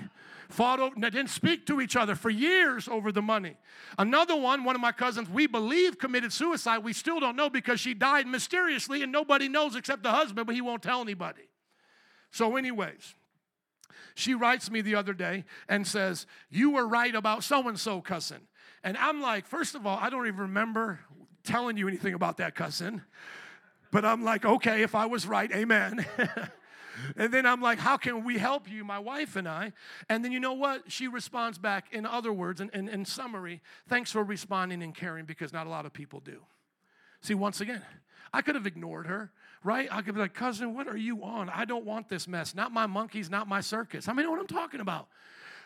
Fought over, didn't speak to each other for years over the money. Another one, one of my cousins, we believe committed suicide. We still don't know because she died mysteriously and nobody knows except the husband, but he won't tell anybody. So, anyways, she writes me the other day and says, You were right about so and so cousin. And I'm like, First of all, I don't even remember telling you anything about that cousin. But I'm like, Okay, if I was right, amen. [laughs] And then I'm like, How can we help you, my wife and I? And then you know what? She responds back in other words, and in, in, in summary, thanks for responding and caring because not a lot of people do. See, once again, I could have ignored her, right? I could be like, cousin, what are you on? I don't want this mess. Not my monkeys, not my circus. I mean, know what I'm talking about.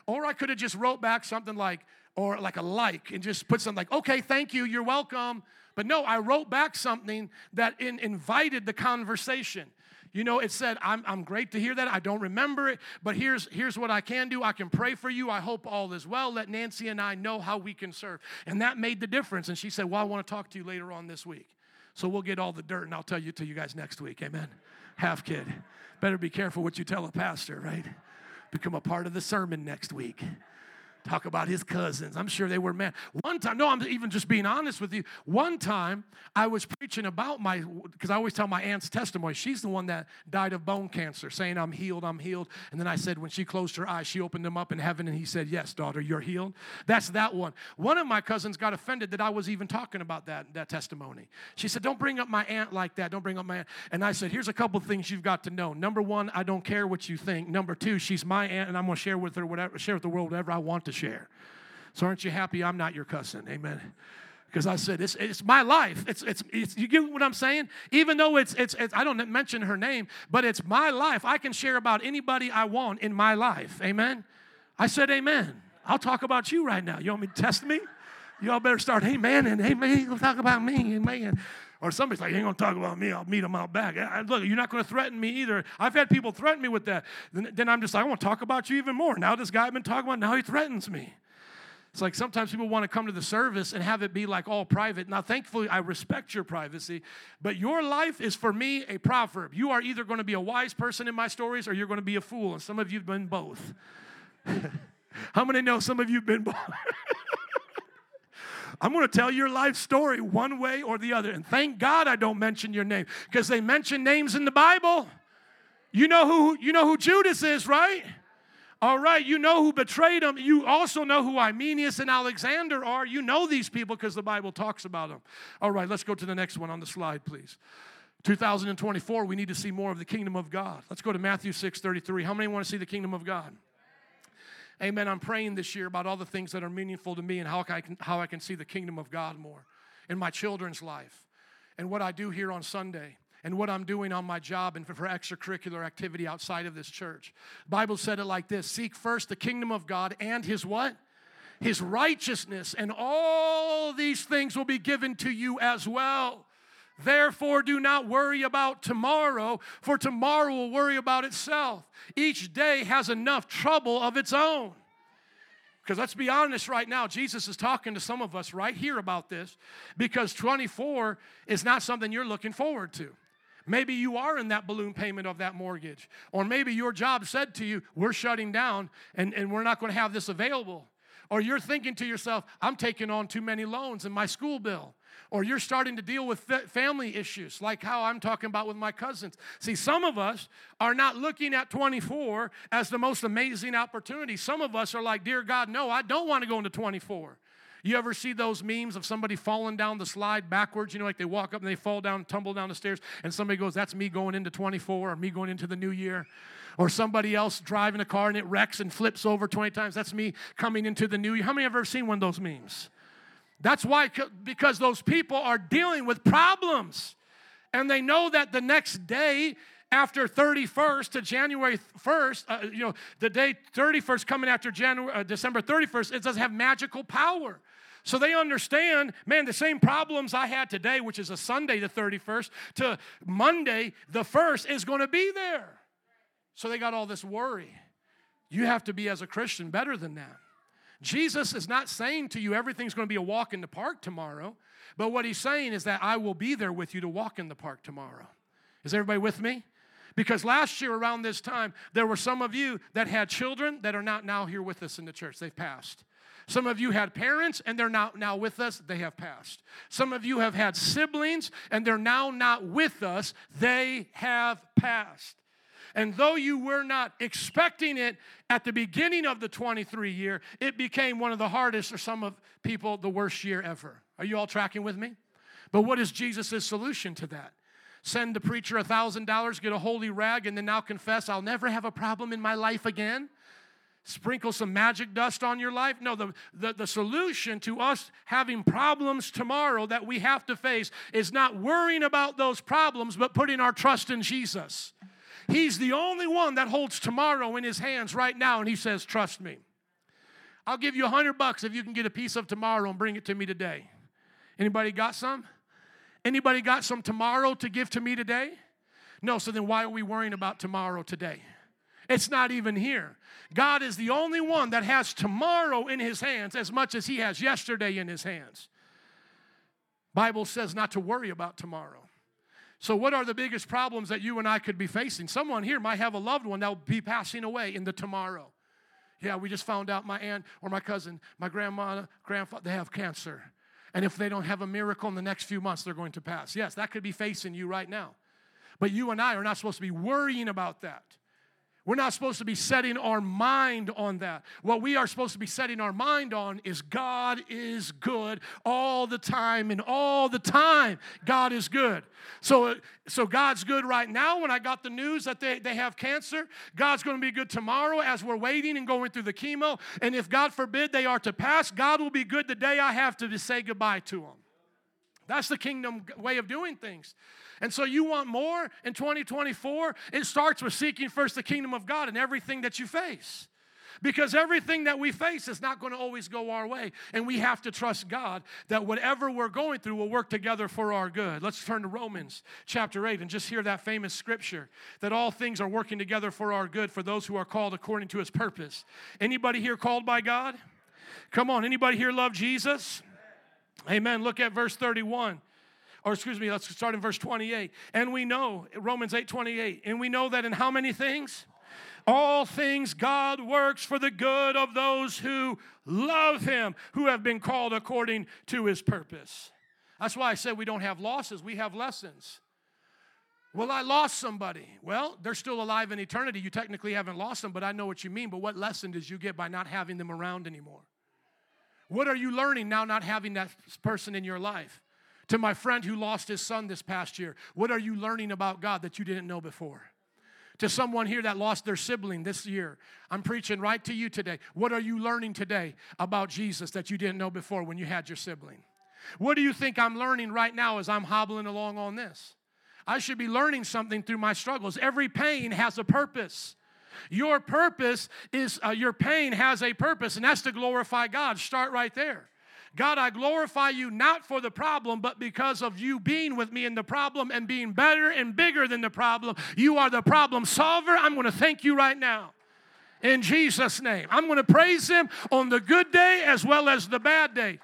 Or I could have just wrote back something like, or like a like, and just put something like, okay, thank you, you're welcome. But no, I wrote back something that in, invited the conversation. You know, it said, I'm, I'm great to hear that. I don't remember it, but here's, here's what I can do. I can pray for you. I hope all is well. Let Nancy and I know how we can serve. And that made the difference. And she said, Well, I want to talk to you later on this week. So we'll get all the dirt and I'll tell you to you guys next week. Amen. Half kid. Better be careful what you tell a pastor, right? Become a part of the sermon next week talk about his cousins. I'm sure they were mad. One time, no, I'm even just being honest with you. One time, I was preaching about my, because I always tell my aunt's testimony. She's the one that died of bone cancer, saying, I'm healed, I'm healed. And then I said, when she closed her eyes, she opened them up in heaven, and he said, Yes, daughter, you're healed. That's that one. One of my cousins got offended that I was even talking about that, that testimony. She said, Don't bring up my aunt like that. Don't bring up my aunt. And I said, Here's a couple things you've got to know. Number one, I don't care what you think. Number two, she's my aunt, and I'm going to share with her whatever, share with the world whatever I want to share. So aren't you happy I'm not your cousin? Amen. Because I said it's, it's my life. It's, it's, it's you get what I'm saying? Even though it's, it's, it's I don't mention her name, but it's my life. I can share about anybody I want in my life. Amen. I said amen. I'll talk about you right now. You want me to test me? Y'all better start, amen, and amen. Gonna talk about me, amen. Or somebody's like, you ain't gonna talk about me, I'll meet them out back. Look, you're not gonna threaten me either. I've had people threaten me with that. Then, then I'm just like, I wanna talk about you even more. Now this guy I've been talking about, now he threatens me. It's like sometimes people want to come to the service and have it be like all private. Now, thankfully, I respect your privacy, but your life is for me a proverb. You are either going to be a wise person in my stories or you're going to be a fool. And some of you have been both. [laughs] How many know some of you have been both? [laughs] I'm going to tell your life story one way or the other. And thank God I don't mention your name because they mention names in the Bible. You know who you know who Judas is, right? All right, you know who betrayed him. You also know who Hymenaeus and Alexander are. You know these people because the Bible talks about them. All right, let's go to the next one on the slide, please. 2024, we need to see more of the kingdom of God. Let's go to Matthew 6 33. How many want to see the kingdom of God? Amen. I'm praying this year about all the things that are meaningful to me and how I can, how I can see the kingdom of God more in my children's life and what I do here on Sunday and what I'm doing on my job and for, for extracurricular activity outside of this church. Bible said it like this Seek first the kingdom of God and his what? His righteousness, and all these things will be given to you as well. Therefore, do not worry about tomorrow, for tomorrow will worry about itself. Each day has enough trouble of its own. Because let's be honest right now, Jesus is talking to some of us right here about this because 24 is not something you're looking forward to. Maybe you are in that balloon payment of that mortgage. Or maybe your job said to you, We're shutting down and, and we're not going to have this available. Or you're thinking to yourself, I'm taking on too many loans in my school bill. Or you're starting to deal with family issues, like how I'm talking about with my cousins. See, some of us are not looking at 24 as the most amazing opportunity. Some of us are like, Dear God, no, I don't want to go into 24. You ever see those memes of somebody falling down the slide backwards? You know, like they walk up and they fall down, tumble down the stairs, and somebody goes, That's me going into 24 or me going into the new year. Or somebody else driving a car and it wrecks and flips over 20 times. That's me coming into the new year. How many have ever seen one of those memes? That's why, because those people are dealing with problems. And they know that the next day after 31st to January 1st, uh, you know, the day 31st coming after January, uh, December 31st, it doesn't have magical power. So they understand, man, the same problems I had today, which is a Sunday the 31st, to Monday the 1st is going to be there. So they got all this worry. You have to be, as a Christian, better than that. Jesus is not saying to you everything's going to be a walk in the park tomorrow, but what he's saying is that I will be there with you to walk in the park tomorrow. Is everybody with me? Because last year around this time, there were some of you that had children that are not now here with us in the church. They've passed. Some of you had parents and they're not now with us, they have passed. Some of you have had siblings and they're now not with us, they have passed. And though you were not expecting it at the beginning of the 23 year, it became one of the hardest, or some of people, the worst year ever. Are you all tracking with me? But what is Jesus' solution to that? Send the preacher a $1,000, get a holy rag, and then now confess, I'll never have a problem in my life again? sprinkle some magic dust on your life. No, the, the, the, solution to us having problems tomorrow that we have to face is not worrying about those problems, but putting our trust in Jesus. He's the only one that holds tomorrow in his hands right now, and he says, Trust me. I'll give you a hundred bucks if you can get a piece of tomorrow and bring it to me today. Anybody got some? Anybody got some tomorrow to give to me today? No, so then why are we worrying about tomorrow today? It's not even here. God is the only one that has tomorrow in his hands as much as he has yesterday in his hands. Bible says not to worry about tomorrow. So what are the biggest problems that you and I could be facing? Someone here might have a loved one that'll be passing away in the tomorrow. Yeah, we just found out my aunt or my cousin, my grandma, grandfather, they have cancer. And if they don't have a miracle in the next few months, they're going to pass. Yes, that could be facing you right now. But you and I are not supposed to be worrying about that. We're not supposed to be setting our mind on that. What we are supposed to be setting our mind on is God is good all the time, and all the time, God is good. So, uh, so God's good right now when I got the news that they, they have cancer. God's going to be good tomorrow as we're waiting and going through the chemo. And if God forbid they are to pass, God will be good the day I have to say goodbye to them. That's the kingdom way of doing things. And so you want more in 2024? It starts with seeking first the kingdom of God in everything that you face. Because everything that we face is not going to always go our way. And we have to trust God that whatever we're going through will work together for our good. Let's turn to Romans chapter 8 and just hear that famous scripture that all things are working together for our good for those who are called according to his purpose. Anybody here called by God? Come on, anybody here love Jesus? Amen. Look at verse 31 or excuse me, let's start in verse 28. And we know, Romans 8 28, and we know that in how many things? All things God works for the good of those who love Him, who have been called according to His purpose. That's why I said we don't have losses, we have lessons. Well, I lost somebody. Well, they're still alive in eternity. You technically haven't lost them, but I know what you mean. But what lesson did you get by not having them around anymore? What are you learning now not having that person in your life? To my friend who lost his son this past year, what are you learning about God that you didn't know before? To someone here that lost their sibling this year, I'm preaching right to you today. What are you learning today about Jesus that you didn't know before when you had your sibling? What do you think I'm learning right now as I'm hobbling along on this? I should be learning something through my struggles. Every pain has a purpose. Your purpose is, uh, your pain has a purpose, and that's to glorify God. Start right there. God, I glorify you not for the problem, but because of you being with me in the problem and being better and bigger than the problem. You are the problem solver. I'm going to thank you right now. In Jesus' name. I'm going to praise Him on the good day as well as the bad day.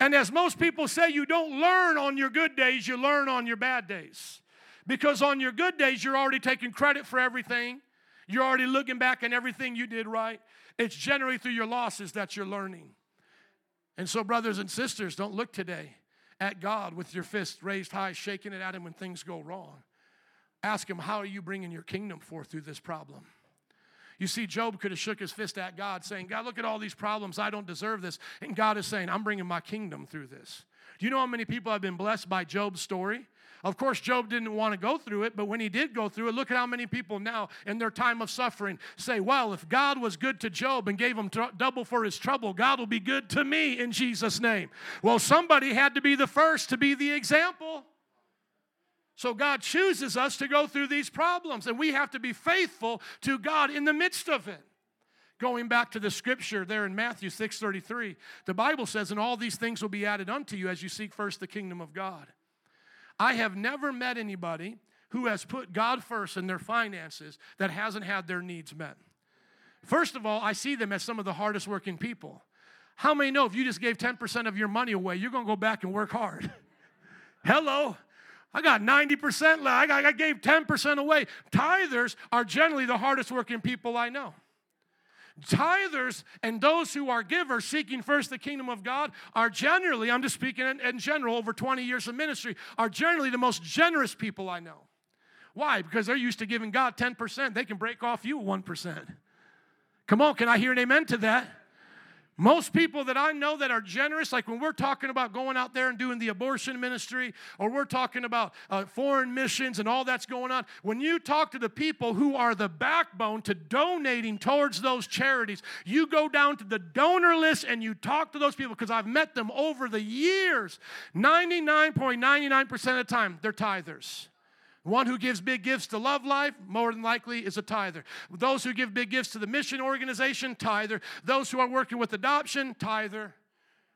And as most people say, you don't learn on your good days, you learn on your bad days. Because on your good days, you're already taking credit for everything. You're already looking back on everything you did right. It's generally through your losses that you're learning. And so, brothers and sisters, don't look today at God with your fist raised high, shaking it at Him when things go wrong. Ask Him, How are you bringing your kingdom forth through this problem? You see, Job could have shook his fist at God, saying, God, look at all these problems. I don't deserve this. And God is saying, I'm bringing my kingdom through this. Do you know how many people have been blessed by Job's story? Of course, Job didn't want to go through it, but when he did go through it, look at how many people now in their time of suffering say, Well, if God was good to Job and gave him tr- double for his trouble, God will be good to me in Jesus' name. Well, somebody had to be the first to be the example. So God chooses us to go through these problems, and we have to be faithful to God in the midst of it. Going back to the scripture there in Matthew 6:33, the Bible says, "And all these things will be added unto you as you seek first the kingdom of God." I have never met anybody who has put God first in their finances that hasn't had their needs met. First of all, I see them as some of the hardest working people. How many know if you just gave 10% of your money away, you're going to go back and work hard? [laughs] Hello. I got 90% left. I gave 10% away. Tithers are generally the hardest working people I know. Tithers and those who are givers seeking first the kingdom of God are generally, I'm just speaking in, in, general, over 20 years of ministry, are generally the most generous people I know. Why? Because they're used to giving God 10%. They can break off you 1%. Come on, can I hear an amen to that? Most people that I know that are generous, like when we're talking about going out there and doing the abortion ministry, or we're talking about uh, foreign missions and all that's going on, when you talk to the people who are the backbone to donating towards those charities, you go down to the donor list and you talk to those people because I've met them over the years. 99.99% of the time, they're tithers. One who gives big gifts to Love Life, more than likely, is a tither. Those who give big gifts to the mission organization, tither. Those who are working with adoption, tither.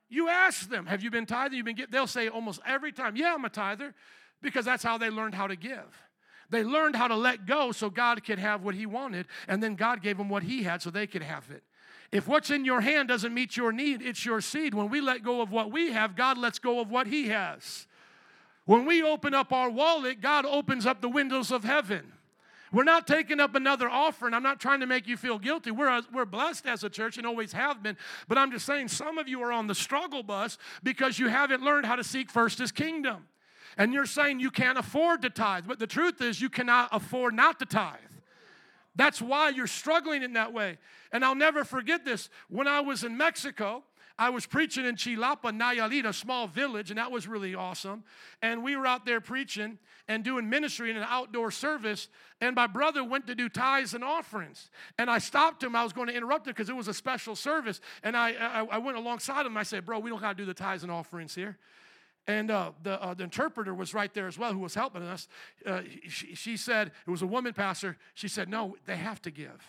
You ask them, have you been tither? You've been give? They'll say almost every time, yeah, I'm a tither, because that's how they learned how to give. They learned how to let go so God could have what He wanted, and then God gave them what He had so they could have it. If what's in your hand doesn't meet your need, it's your seed. When we let go of what we have, God lets go of what He has. When we open up our wallet, God opens up the windows of heaven. We're not taking up another offering. I'm not trying to make you feel guilty. We're, we're blessed as a church and always have been. But I'm just saying, some of you are on the struggle bus because you haven't learned how to seek first His kingdom. And you're saying you can't afford to tithe. But the truth is, you cannot afford not to tithe. That's why you're struggling in that way. And I'll never forget this. When I was in Mexico, I was preaching in Chilapa, Nayarit, a small village, and that was really awesome. And we were out there preaching and doing ministry in an outdoor service. And my brother went to do tithes and offerings. And I stopped him. I was going to interrupt him because it was a special service. And I, I, I went alongside him. I said, Bro, we don't got to do the tithes and offerings here. And uh, the, uh, the interpreter was right there as well, who was helping us. Uh, she, she said, it was a woman pastor. She said, No, they have to give.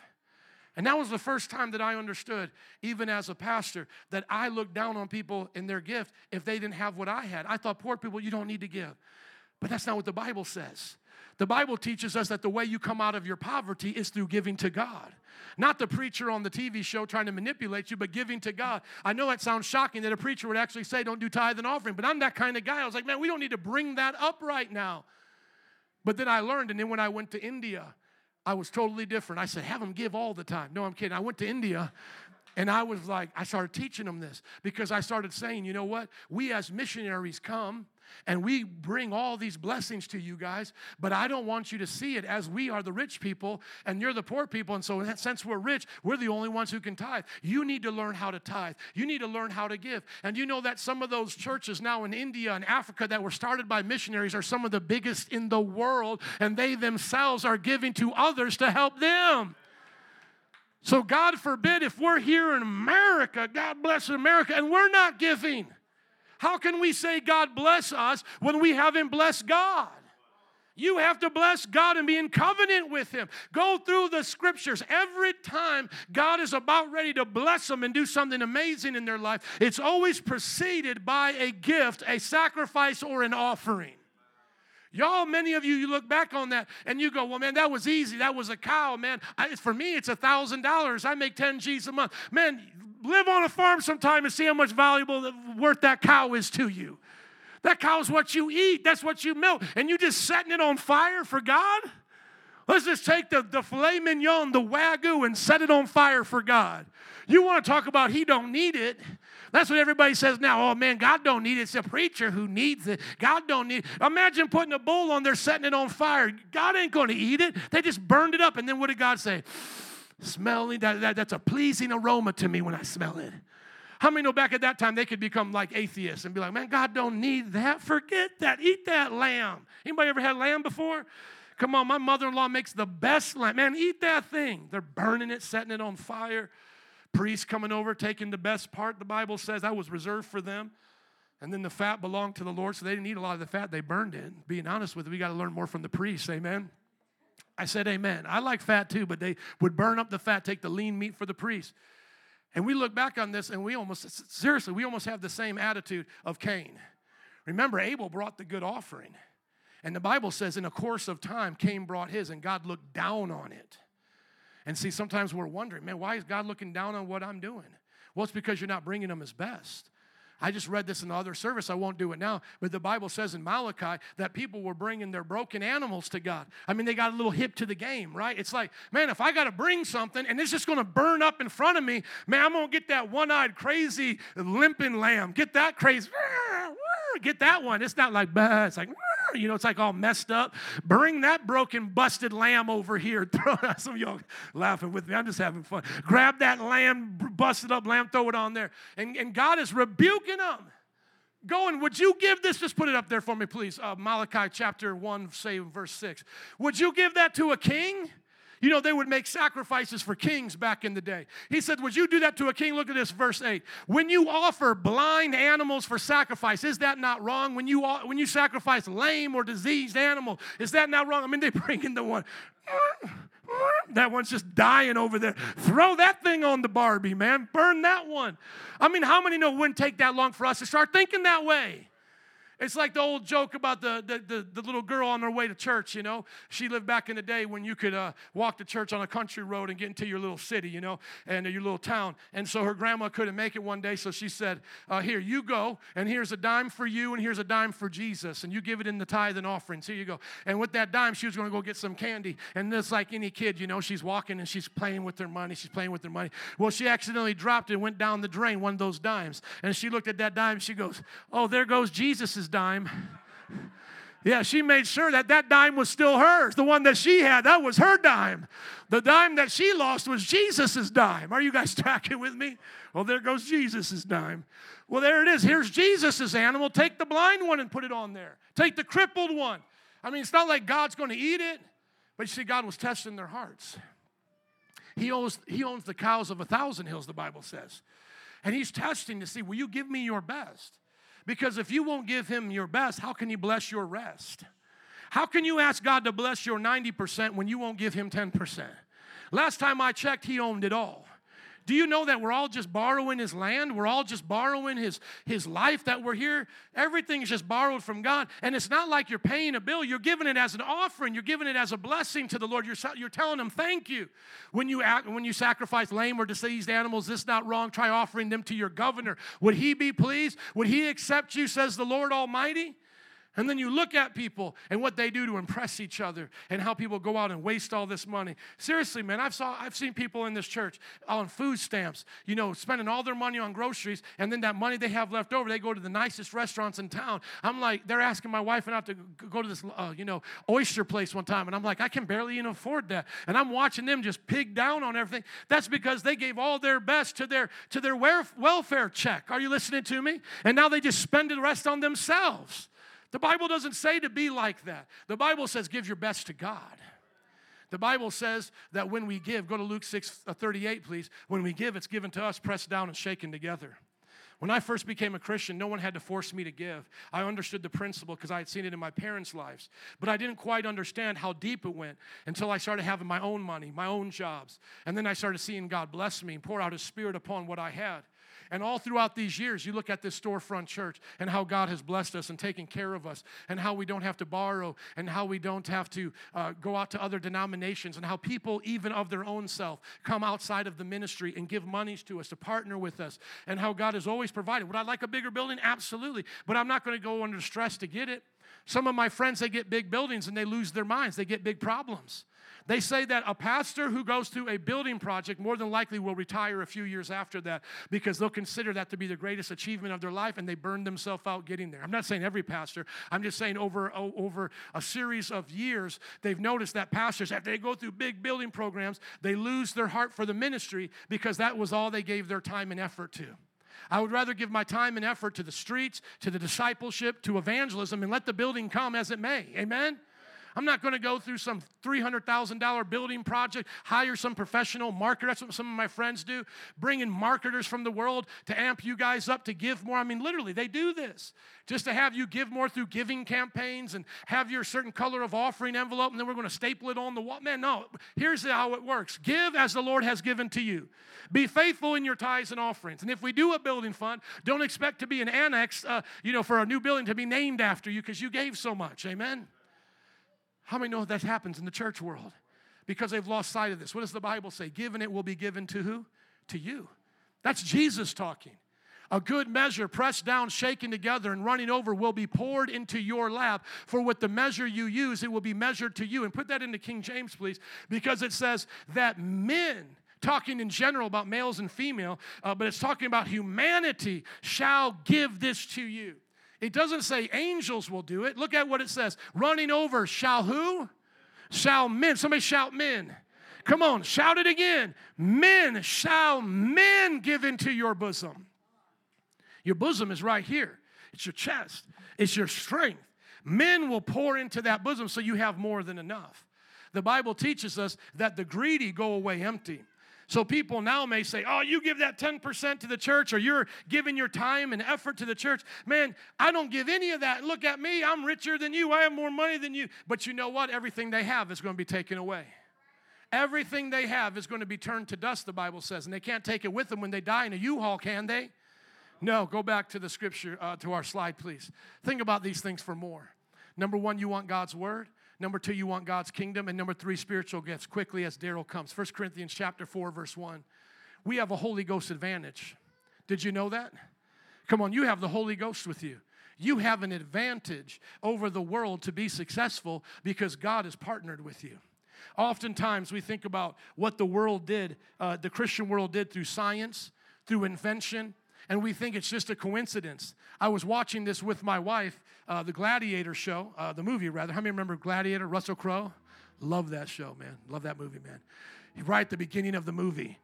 And that was the first time that I understood, even as a pastor, that I looked down on people in their gift if they didn't have what I had. I thought, poor people, you don't need to give. But that's not what the Bible says. The Bible teaches us that the way you come out of your poverty is through giving to God. Not the preacher on the TV show trying to manipulate you, but giving to God. I know that sounds shocking that a preacher would actually say, don't do tithe and offering, but I'm that kind of guy. I was like, man, we don't need to bring that up right now. But then I learned, and then when I went to India, I was totally different. I said, have them give all the time. No, I'm kidding. I went to India and I was like, I started teaching them this because I started saying, you know what? We as missionaries come and we bring all these blessings to you guys, but I don't want you to see it as we are the rich people and you're the poor people. And so, since we're rich, we're the only ones who can tithe. You need to learn how to tithe. You need to learn how to give. And you know that some of those churches now in India and Africa that were started by missionaries are some of the biggest in the world, and they themselves are giving to others to help them. So, God forbid if we're here in America, God bless America, and we're not giving. How can we say God bless us when we haven't blessed God? You have to bless God and be in covenant with Him. Go through the scriptures. Every time God is about ready to bless them and do something amazing in their life, it's always preceded by a gift, a sacrifice, or an offering. Y'all, many of you, you look back on that and you go, well, man, that was easy. That was a cow, man. I, for me, it's a $1,000. I make 10 G's a month. Man, live on a farm sometime and see how much valuable worth that cow is to you. That cow is what you eat, that's what you milk. And you just setting it on fire for God? Let's just take the, the filet mignon, the wagyu, and set it on fire for God. You want to talk about he don't need it. That's what everybody says now. Oh man, God don't need it. It's a preacher who needs it. God don't need it. Imagine putting a bull on there, setting it on fire. God ain't going to eat it. They just burned it up. And then what did God say? Smelling, that, that, that's a pleasing aroma to me when I smell it. How many know back at that time they could become like atheists and be like, man, God don't need that. Forget that. Eat that lamb. Anybody ever had lamb before? Come on, my mother-in-law makes the best lamb. Man, eat that thing. They're burning it, setting it on fire. Priests coming over, taking the best part, the Bible says that was reserved for them. And then the fat belonged to the Lord, so they didn't eat a lot of the fat. They burned it. Being honest with you, we got to learn more from the priests. Amen. I said, Amen. I like fat too, but they would burn up the fat, take the lean meat for the priest. And we look back on this and we almost, seriously, we almost have the same attitude of Cain. Remember, Abel brought the good offering. And the Bible says, in a course of time, Cain brought his, and God looked down on it. And see, sometimes we're wondering, man, why is God looking down on what I'm doing? Well, it's because you're not bringing him his best. I just read this in the other service. I won't do it now. But the Bible says in Malachi that people were bringing their broken animals to God. I mean, they got a little hip to the game, right? It's like, man, if I got to bring something and it's just going to burn up in front of me, man, I'm going to get that one eyed, crazy, limping lamb. Get that crazy. [laughs] Get that one. It's not like, bah, it's like, you know, it's like all messed up. Bring that broken, busted lamb over here. [laughs] Throw Some of y'all laughing with me. I'm just having fun. Grab that lamb, busted up lamb, throw it on there. And, and God is rebuking them. Going, would you give this? Just put it up there for me, please. Uh, Malachi chapter 1, say verse 6. Would you give that to a king? You know, they would make sacrifices for kings back in the day. He said, Would you do that to a king? Look at this, verse 8. When you offer blind animals for sacrifice, is that not wrong? When you, when you sacrifice lame or diseased animal, is that not wrong? I mean, they bring in the one. That one's just dying over there. Throw that thing on the Barbie, man. Burn that one. I mean, how many know it wouldn't take that long for us to start thinking that way? It's like the old joke about the, the, the, the, little girl on her way to church, you know. She lived back in the day when you could uh, walk to church on a country road and get into your little city, you know, and your little town. And so her grandma couldn't make it one day, so she said, uh, Here, you go, and here's a dime for you, and here's a dime for Jesus, and you give it in the tithe and offerings. Here you go. And with that dime, she was going to go get some candy. And just like any kid, you know, she's walking and she's playing with her money. She's playing with her money. Well, she accidentally dropped it and went down the drain, one of those dimes. And she looked at that dime, she goes, Oh, there goes Jesus's dime. Yeah, she made sure that that dime was still hers. The one that she had, that was her dime. The dime that she lost was Jesus's dime. Are you guys [laughs] tracking with me? Well, there goes Jesus's dime. Well, there it is. Here's Jesus's animal. Take the blind one and put it on there. Take the crippled one. I mean, it's not like God's going to eat it, but you see, God was testing their hearts. He owns, he owns the cows of a thousand hills, the Bible says. And he's testing to see, will you give me your best? Because if you won't give Him your best, how can He bless your rest? How can you ask God to bless your 90% when you won't give Him 10%? Last time I checked, He owned it all. Do you know that we're all just borrowing his land? We're all just borrowing his, his life that we're here. Everything's just borrowed from God. And it's not like you're paying a bill. You're giving it as an offering. You're giving it as a blessing to the Lord. You're, you're telling him thank you. When you, act, when you sacrifice lame or diseased animals, this not wrong. Try offering them to your governor. Would he be pleased? Would he accept you, says the Lord Almighty? And then you look at people and what they do to impress each other and how people go out and waste all this money. Seriously, man, I've saw I've seen people in this church on food stamps, you know, spending all their money on groceries, and then that money they have left over, they go to the nicest restaurants in town. I'm like, they're asking my wife and I to go to this, uh, you know, oyster place one time, and I'm like, I can barely even afford that, and I'm watching them just pig down on everything. That's because they gave all their best to their to their welfare check. Are you listening to me? And now they just spend the rest on themselves. The Bible doesn't say to be like that. The Bible says give your best to God. The Bible says that when we give, go to Luke 6 uh, 38, please. When we give, it's given to us, pressed down and shaken together. When I first became a Christian, no one had to force me to give. I understood the principle because I had seen it in my parents' lives. But I didn't quite understand how deep it went until I started having my own money, my own jobs. And then I started seeing God bless me and pour out His Spirit upon what I had. And all throughout these years, you look at this storefront church and how God has blessed us and taken care of us, and how we don't have to borrow, and how we don't have to uh, go out to other denominations, and how people, even of their own self, come outside of the ministry and give monies to us to partner with us, and how God has always provided. Would I like a bigger building? Absolutely. But I'm not going to go under stress to get it. Some of my friends, they get big buildings and they lose their minds, they get big problems. They say that a pastor who goes through a building project more than likely will retire a few years after that because they'll consider that to be the greatest achievement of their life and they burn themselves out getting there. I'm not saying every pastor, I'm just saying over, over a series of years, they've noticed that pastors, after they go through big building programs, they lose their heart for the ministry because that was all they gave their time and effort to. I would rather give my time and effort to the streets, to the discipleship, to evangelism, and let the building come as it may. Amen? I'm not going to go through some $300,000 building project, hire some professional marketer. That's what some of my friends do, bringing marketers from the world to amp you guys up to give more. I mean, literally, they do this just to have you give more through giving campaigns and have your certain color of offering envelope, and then we're going to staple it on the wall. Man, no, here's how it works give as the Lord has given to you. Be faithful in your tithes and offerings. And if we do a building fund, don't expect to be an annex, uh, you know, for a new building to be named after you because you gave so much. Amen. How many know that happens in the church world? Because they've lost sight of this. What does the Bible say? Given it will be given to who? To you. That's Jesus talking. A good measure, pressed down, shaken together, and running over, will be poured into your lap. For with the measure you use, it will be measured to you. And put that into King James, please, because it says that men, talking in general about males and female, uh, but it's talking about humanity, shall give this to you. It doesn't say angels will do it. Look at what it says. Running over shall who? Shall men. Somebody shout men. Come on, shout it again. Men shall men give into your bosom. Your bosom is right here. It's your chest. It's your strength. Men will pour into that bosom so you have more than enough. The Bible teaches us that the greedy go away empty. So people now may say, oh, you give that 10% to the church or you're giving your time and effort to the church. Man, I don't give any of that. Look at me. I'm richer than you. I have more money than you. But you know what? Everything they have is going to be taken away. Everything they have is going to be turned to dust, the Bible says. And they can't take it with them when they die in a U-Haul, can they? No, go back to the scripture, uh, to our slide, please. Think about these things for more. Number one, you want God's word. Number two, you want God's kingdom. And number three, spiritual gifts. Quickly as Daryl comes. 1 Corinthians chapter 4, verse 1. We have a Holy Ghost advantage. Did you know that? Come on, you have the Holy Ghost with you. You have an advantage over the world to be successful because God has partnered with you. Oftentimes, we think about what the world did, uh, the Christian world did through science, through invention, and we think it's just a coincidence. I was watching this with my wife, uh, the Gladiator show, uh, the movie rather. How many remember Gladiator, Russell Crowe? Love that show, man. Love that movie, man. Right at the beginning of the movie,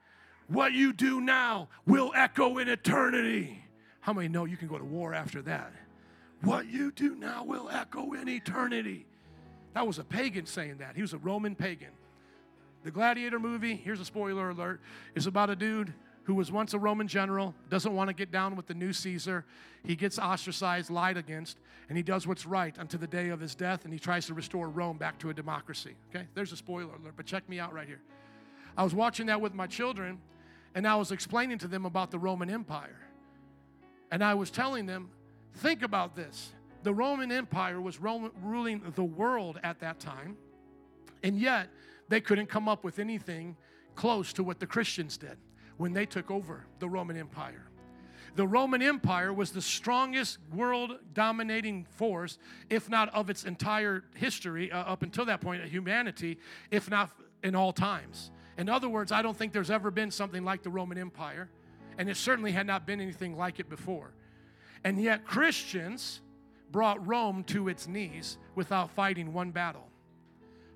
what you do now will echo in eternity. How many know you can go to war after that? What you do now will echo in eternity. That was a pagan saying that. He was a Roman pagan. The Gladiator movie, here's a spoiler alert, is about a dude who was once a Roman general, doesn't want to get down with the new Caesar. He gets ostracized, lied against, and he does what's right until the day of his death, and he tries to restore Rome back to a democracy. Okay? There's a spoiler alert, but check me out right here. I was watching that with my children, and I was explaining to them about the Roman Empire. And I was telling them, think about this. The Roman Empire was Roman, ruling the world at that time, and yet they couldn't come up with anything close to what the Christians did when they took over the Roman Empire. The Roman Empire was the strongest world dominating force, if not of its entire history uh, up until that point of humanity, if not in all times. In other words, I don't think there's ever been something like the Roman Empire, and it certainly had not been anything like it before. And yet, Christians brought Rome to its knees without fighting one battle.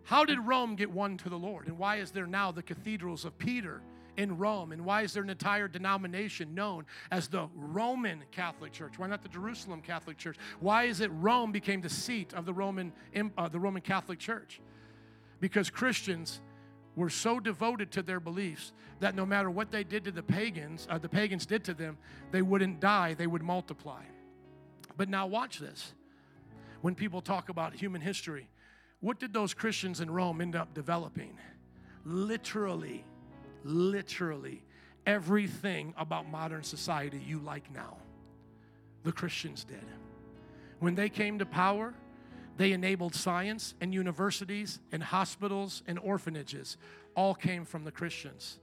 How did Rome get won to the Lord? And why is there now the cathedrals of Peter in Rome? And why is there an entire denomination known as the Roman Catholic Church? Why not the Jerusalem Catholic Church? Why is it Rome became the seat of the Roman, uh, the Roman Catholic Church? Because Christians were so devoted to their beliefs that no matter what they did to the pagans, uh, the pagans did to them, they wouldn't die, they would multiply. But now watch this. When people talk about human history, what did those Christians in Rome end up developing? Literally literally everything about modern society you like now. The Christians did. When they came to power, they enabled science and universities and hospitals and orphanages. All came from the Christians.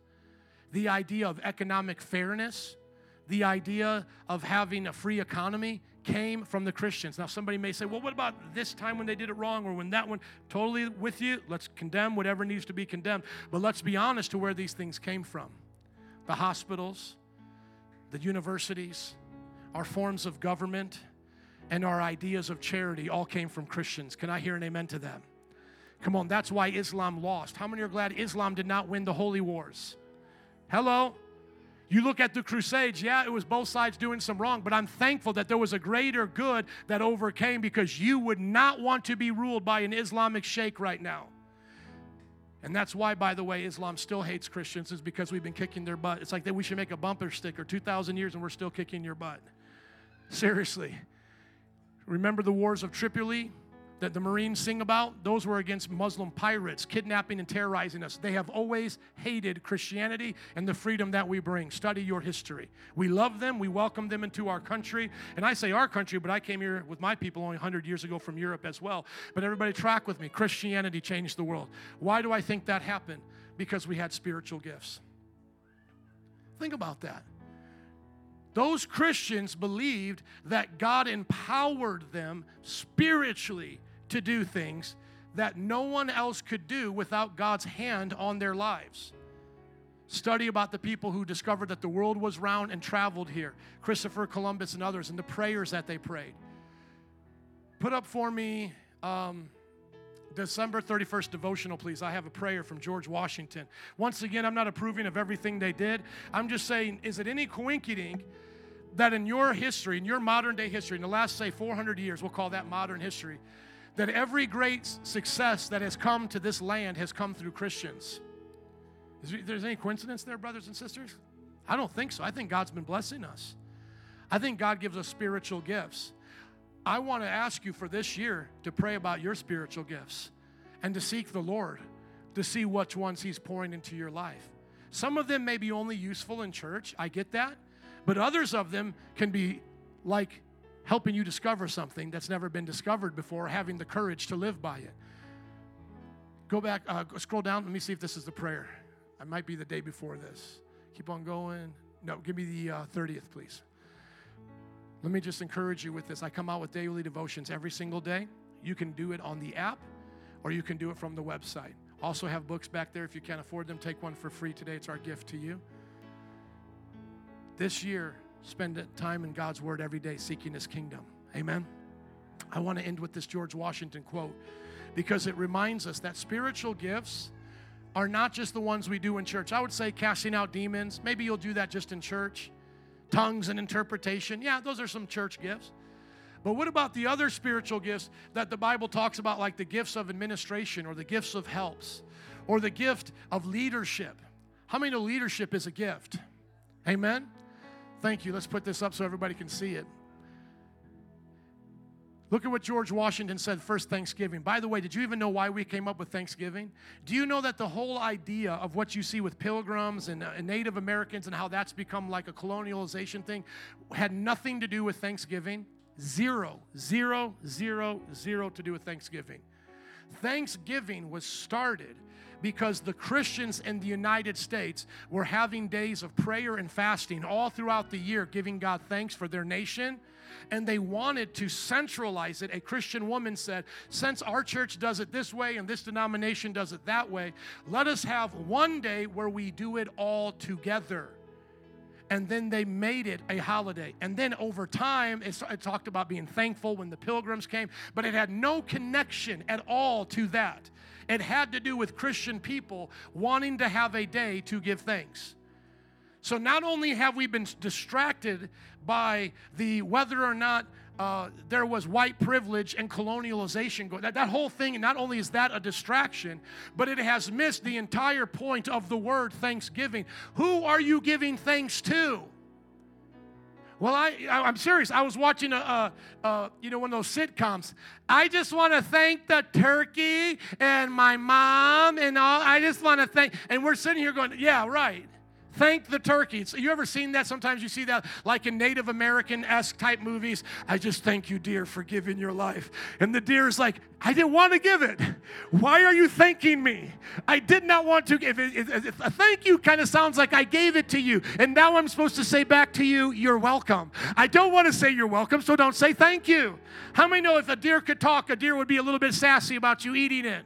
The idea of economic fairness, the idea of having a free economy came from the Christians. Now, somebody may say, well, what about this time when they did it wrong or when that one? Totally with you. Let's condemn whatever needs to be condemned. But let's be honest to where these things came from the hospitals, the universities, our forms of government, and our ideas of charity all came from Christians. Can I hear an amen to them? Come on, that's why Islam lost. How many are glad Islam did not win the holy wars? Hello? You look at the Crusades, yeah, it was both sides doing some wrong, but I'm thankful that there was a greater good that overcame because you would not want to be ruled by an Islamic sheikh right now. And that's why, by the way, Islam still hates Christians, is because we've been kicking their butt. It's like that we should make a bumper sticker 2,000 years and we're still kicking your butt. Seriously. Remember the wars of Tripoli? That the Marines sing about, those were against Muslim pirates, kidnapping and terrorizing us. They have always hated Christianity and the freedom that we bring. Study your history. We love them, we welcome them into our country. And I say our country, but I came here with my people only 100 years ago from Europe as well. But everybody, track with me. Christianity changed the world. Why do I think that happened? Because we had spiritual gifts. Think about that. Those Christians believed that God empowered them spiritually to do things that no one else could do without God's hand on their lives. Study about the people who discovered that the world was round and traveled here Christopher Columbus and others, and the prayers that they prayed. Put up for me um, December 31st devotional, please. I have a prayer from George Washington. Once again, I'm not approving of everything they did. I'm just saying, is it any coincidence that in your history, in your modern day history, in the last, say, 400 years, we'll call that modern history, that every great success that has come to this land has come through Christians? Is there any coincidence there, brothers and sisters? I don't think so. I think God's been blessing us. I think God gives us spiritual gifts. I want to ask you for this year to pray about your spiritual gifts and to seek the Lord to see which ones He's pouring into your life. Some of them may be only useful in church, I get that, but others of them can be like helping you discover something that's never been discovered before, having the courage to live by it. Go back, uh, scroll down. Let me see if this is the prayer. I might be the day before this. Keep on going. No, give me the uh, 30th, please. Let me just encourage you with this. I come out with daily devotions every single day. You can do it on the app or you can do it from the website. Also, have books back there. If you can't afford them, take one for free today. It's our gift to you. This year, spend time in God's Word every day seeking His kingdom. Amen. I want to end with this George Washington quote because it reminds us that spiritual gifts are not just the ones we do in church. I would say casting out demons. Maybe you'll do that just in church tongues and interpretation. Yeah, those are some church gifts. But what about the other spiritual gifts that the Bible talks about, like the gifts of administration or the gifts of helps or the gift of leadership? How many know leadership is a gift? Amen? Thank you. Let's put this up so everybody can see it. Look at what George Washington said first Thanksgiving. By the way, did you even know why we came up with Thanksgiving? Do you know that the whole idea of what you see with pilgrims and, uh, Native Americans and how that's become like a colonialization thing had nothing to do with Thanksgiving? Zero, zero, zero, zero to do with Thanksgiving. Thanksgiving was started because the Christians in the United States were having days of prayer and fasting all throughout the year, giving God thanks for their nation and they wanted to centralize it. A Christian woman said, Since our church does it this way and this denomination does it that way, let us have one day where we do it all together and then they made it a holiday. And then over time, it, talked about being thankful when the pilgrims came, but it had no connection at all to that. It had to do with Christian people wanting to have a day to give thanks. So not only have we been distracted by the whether or not uh, there was white privilege and colonialization going. That, that whole thing, not only is that a distraction, but it has missed the entire point of the word thanksgiving. Who are you giving thanks to? Well, I, I'm serious. I was watching a, a, a, you know one of those sitcoms. I just want to thank the turkey and my mom and all. I just want to thank, and we're sitting here going, yeah, right. Thank the turkey. So you ever seen that? Sometimes you see that like in Native American esque type movies. I just thank you, deer, for giving your life. And the deer is like, I didn't want to give it. Why are you thanking me? I did not want to give it. A thank you kind of sounds like I gave it to you. And now I'm supposed to say back to you, you're welcome. I don't want to say you're welcome, so don't say thank you. How many know if a deer could talk, a deer would be a little bit sassy about you eating it?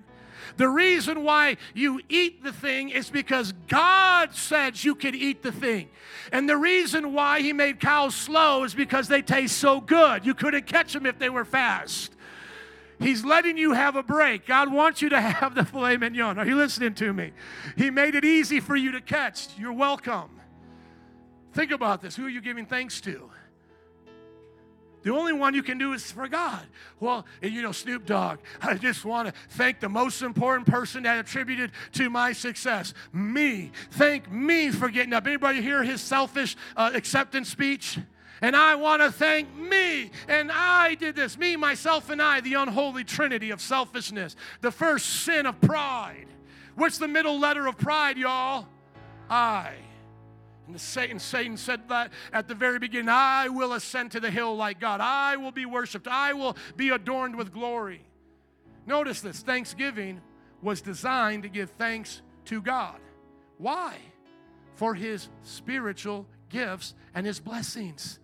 The reason why you eat the thing is because God said you could eat the thing. And the reason why He made cows slow is because they taste so good. You couldn't catch them if they were fast. He's letting you have a break. God wants you to [laughs] have the filet mignon. Are you listening to me? He made it easy for you to catch. You're welcome. Think about this. Who are you giving thanks to? The only one you can do is for God. Well, you know, Snoop Dogg, [laughs] I just want to thank the most important person that attributed to my success, me. Thank me for getting up. Anybody hear his selfish uh, acceptance speech? And I want to thank me. And I did this. Me, myself, and I, the unholy trinity of selfishness. The first sin of pride. What's the middle letter of pride, y'all? I. And Satan, Satan said that at the very beginning I will ascend to the hill like God. I will be worshiped. I will be adorned with glory. Notice this Thanksgiving was designed to give thanks to God. Why? For his spiritual gifts and his blessings.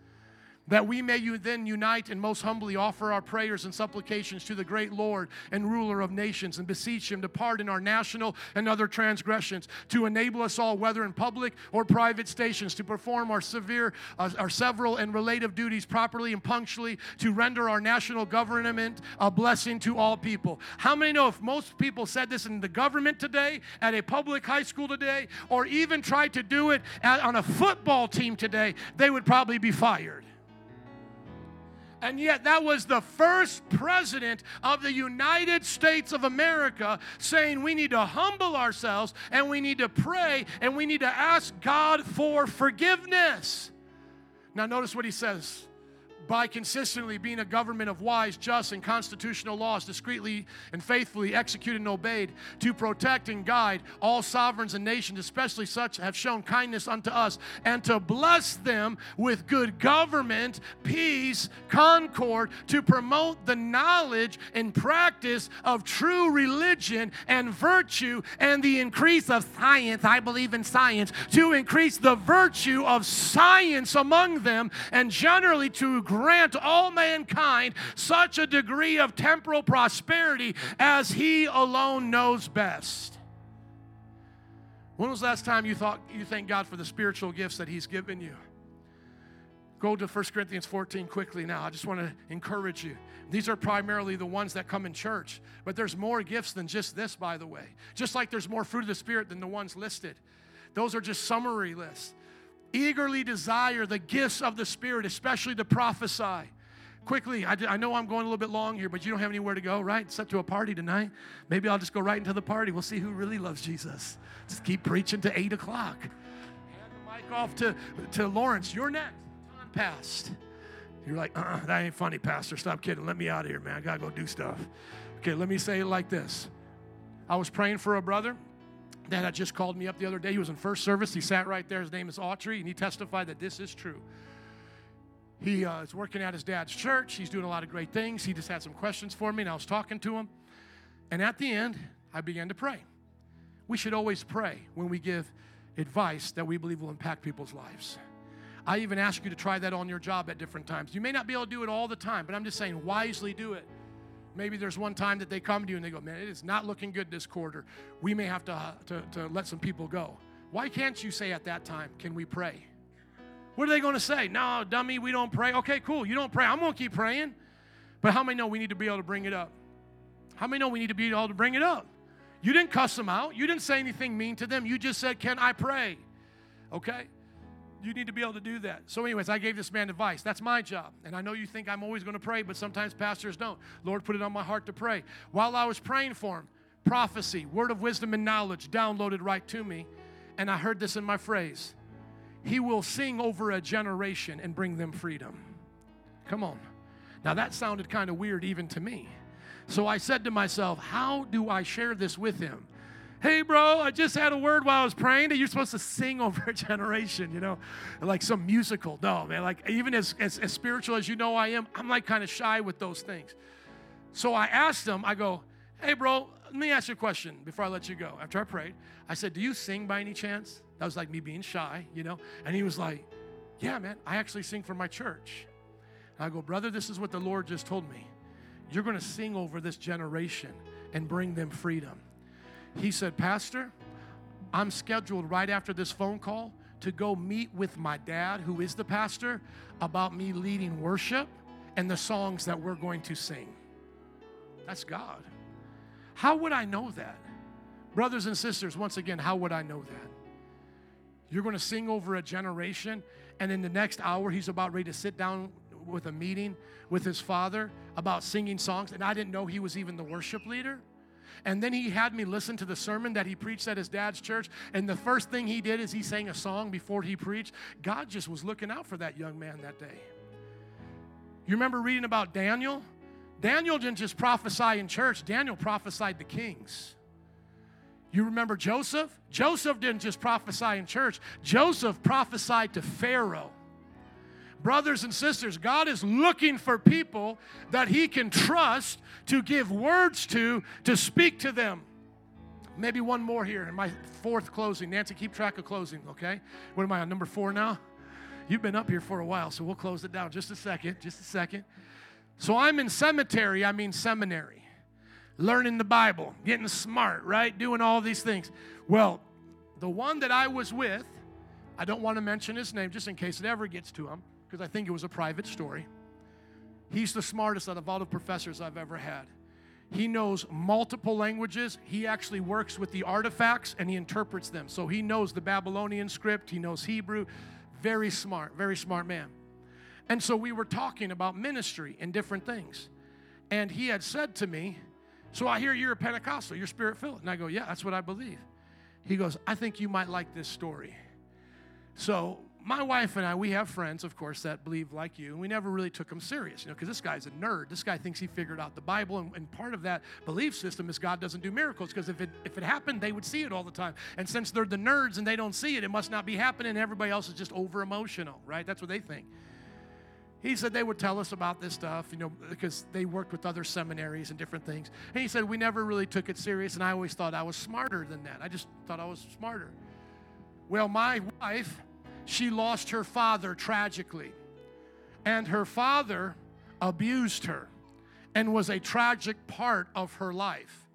That we may then unite and most humbly offer our prayers and supplications to the great Lord and ruler of nations and beseech him to pardon our national and other transgressions, to enable us all, whether in public or private stations, to perform our severe, uh, our several and relative duties properly and punctually, to render our national government a blessing to all people. How many know if most people said this in the government today, at a public high school today, or even tried to do it at, on a football team today, they would probably be fired? And yet, that was the first president of the United States of America saying we need to humble ourselves and we need to pray and we need to ask God for forgiveness. Now, notice what he says by consistently being a government of wise, just, and constitutional laws, discreetly and faithfully executed and obeyed, to protect and guide all sovereigns and nations, especially such have shown kindness unto us, and to bless them with good government, peace, concord, to promote the knowledge and practice of true religion and virtue, and the increase of science. I believe in science, to increase the virtue of science among them, and generally to grant all mankind such a degree of temporal prosperity as He alone knows best. When was the last time you thought you thank God for the spiritual gifts that He's given you? Go to 1 Corinthians 14 quickly now. I just want to encourage you. These are primarily the ones that come in church, but there's more gifts than just this, by the way. Just like there's more fruit of the Spirit than the ones listed. Those are just summary lists eagerly desire the gifts of the Spirit, especially to prophesy. Quickly, I, know I'm going a little bit long here, but you don't have anywhere to go, right? Up to a party tonight. Maybe I'll just go right into the party. We'll see who really loves Jesus. Just keep preaching to 8 o'clock. Hand the mic off to, to Lawrence. You're next. Time passed. You're like, uh-uh, that ain't funny, Pastor. Stop kidding. Let me out of here, man. I got to go do stuff. Okay, let me say it like this. I was praying for a brother Dad just called me up the other day. He was in first service. He sat right there. His name is Autry, and he testified that this is true. He uh, is working at his dad's church. He's doing a lot of great things. He just had some questions for me, and I was talking to him. And at the end, I began to pray. We should always pray when we give advice that we believe will impact people's lives. I even ask you to try that on your job at different times. You may not be able to do it all the time, but I'm just saying, wisely do it. Maybe there's one time that they come to you and they go, Man, it is not looking good this quarter. We may have to, uh, to, to let some people go. Why can't you say at that time, Can we pray? What are they going to say? No, dummy, we don't pray. Okay, cool. You don't pray. I'm going to keep praying. But how many know we need to be able to bring it up? How many know we need to be able to bring it up? You didn't cuss them out. You didn't say anything mean to them. You just said, Can I pray? Okay? You need to be able to do that. So, anyways, I gave this man advice. That's my job. And I know you think I'm always going to pray, but sometimes pastors don't. Lord put it on my heart to pray. While I was praying for him, prophecy, word of wisdom and knowledge downloaded right to me. And I heard this in my phrase He will sing over a generation and bring them freedom. Come on. Now, that sounded kind of weird even to me. So I said to myself, How do I share this with him? Hey, bro, I just had a word while I was praying that you're supposed to sing [laughs] over a generation, you know, like some musical. No, man, like even as, as, as spiritual as you know I am, I'm like kind of shy with those things. So I asked him, I go, hey, bro, let me ask you a question before I let you go. After I prayed, I said, do you sing by any chance? That was like me being shy, you know? And he was like, yeah, man, I actually sing for my church. And I go, brother, this is what the Lord just told me. You're going to sing over this generation and bring them freedom. He said, Pastor, I'm scheduled right after this phone call to go meet with my dad, who is the pastor, about me leading worship and the songs that we're going to sing. That's God. How would I know that? Brothers and sisters, once again, how would I know that? You're going to sing over a generation, and in the next hour, he's about ready to sit down with a meeting with his father about singing songs, and I didn't know he was even the worship leader. And then he had me listen to the sermon that he preached at his dad's church. And the first thing he did is he sang a song before he preached. God just was looking out for that young man that day. You remember reading about Daniel? Daniel didn't just prophesy in church, Daniel prophesied the kings. You remember Joseph? Joseph didn't just prophesy in church, Joseph prophesied to Pharaoh. Brothers and sisters, God is looking for people that He can trust to give words to, to speak to them. Maybe one more here in my fourth closing. Nancy, keep track of closing, okay? What am I on, number four now? You've been up here for a while, so we'll close it down. Just a second, just a second. So I'm in cemetery, I mean seminary, learning the Bible, getting smart, right? Doing all these things. Well, the one that I was with, I don't want to mention his name just in case it ever gets to him, because I think it was a private story. He's the smartest out of all the professors I've ever had. He knows multiple languages. He actually works with the artifacts and he interprets them. So he knows the Babylonian script, he knows Hebrew. Very smart, very smart man. And so we were talking about ministry and different things. And he had said to me, So I hear you're a Pentecostal, you're spirit filled. And I go, Yeah, that's what I believe. He goes, I think you might like this story. So my wife and I, we have friends, of course, that believe like you, and we never really took them serious, you know, because this guy's a nerd. This guy thinks he figured out the Bible, and, and part of that belief system is God doesn't do miracles, because if it, if it happened, they would see it all the time. And since they're the nerds and they don't see it, it must not be happening, and everybody else is just over emotional, right? That's what they think. He said they would tell us about this stuff, you know, because they worked with other seminaries and different things. And he said we never really took it serious, and I always thought I was smarter than that. I just thought I was smarter. Well, my wife, she lost her father tragically. And her father abused her and was a tragic part of her life.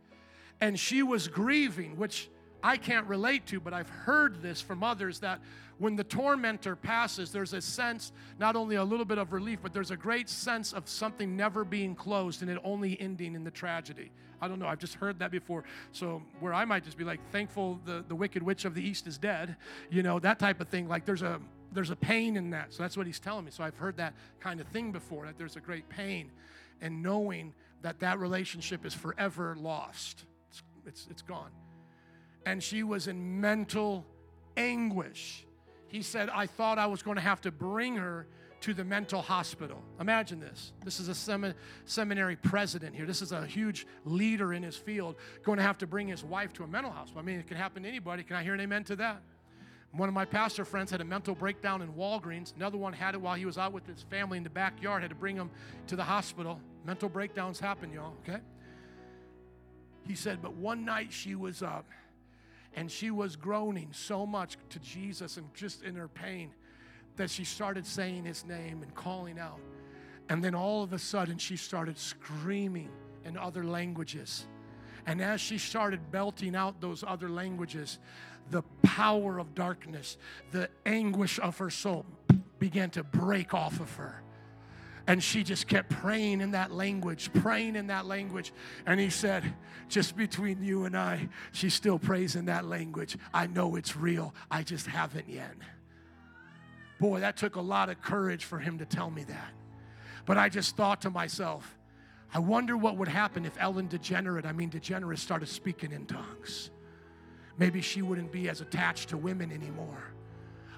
And she was grieving, which I can't relate to, but I've heard this from others that when the tormentor passes, there's a sense, not only a little bit of relief, but there's a great sense of something never being closed and it only ending in the tragedy. I don't know, I've just heard that before. So, where I might just be like, thankful the, the wicked witch of the east is dead, you know, that type of thing. Like, there's a there's a pain in that. So that's what he's telling me. So I've heard that kind of thing before that there's a great pain and knowing that that relationship is forever lost. It's, it's, it's gone. And she was in mental anguish. He said, I thought I was going to have to bring her to the mental hospital. Imagine this. This is a semi- seminary president here. This is a huge leader in his field going to have to bring his wife to a mental hospital. I mean, it can happen to anybody. Can I hear an amen to that? One of my pastor friends had a mental breakdown in Walgreens. Another one had it while he was out with his family in the backyard, had to bring him to the hospital. Mental breakdowns happen, y'all, okay? He said, but one night she was up and she was groaning so much to Jesus and just in her pain that she started saying his name and calling out. And then all of a sudden, she started screaming in other languages. And as she started belting out those other languages, the power of darkness, the anguish of her soul began to break off of her. And she just kept praying in that language, praying in that language. And he said, Just between you and I, she still prays in that language. I know it's real, I just haven't yet. Boy, that took a lot of courage for him to tell me that. But I just thought to myself, I wonder what would happen if Ellen DeGenerate, I mean DeGenerate, started speaking in tongues. Maybe she wouldn't be as attached to women anymore.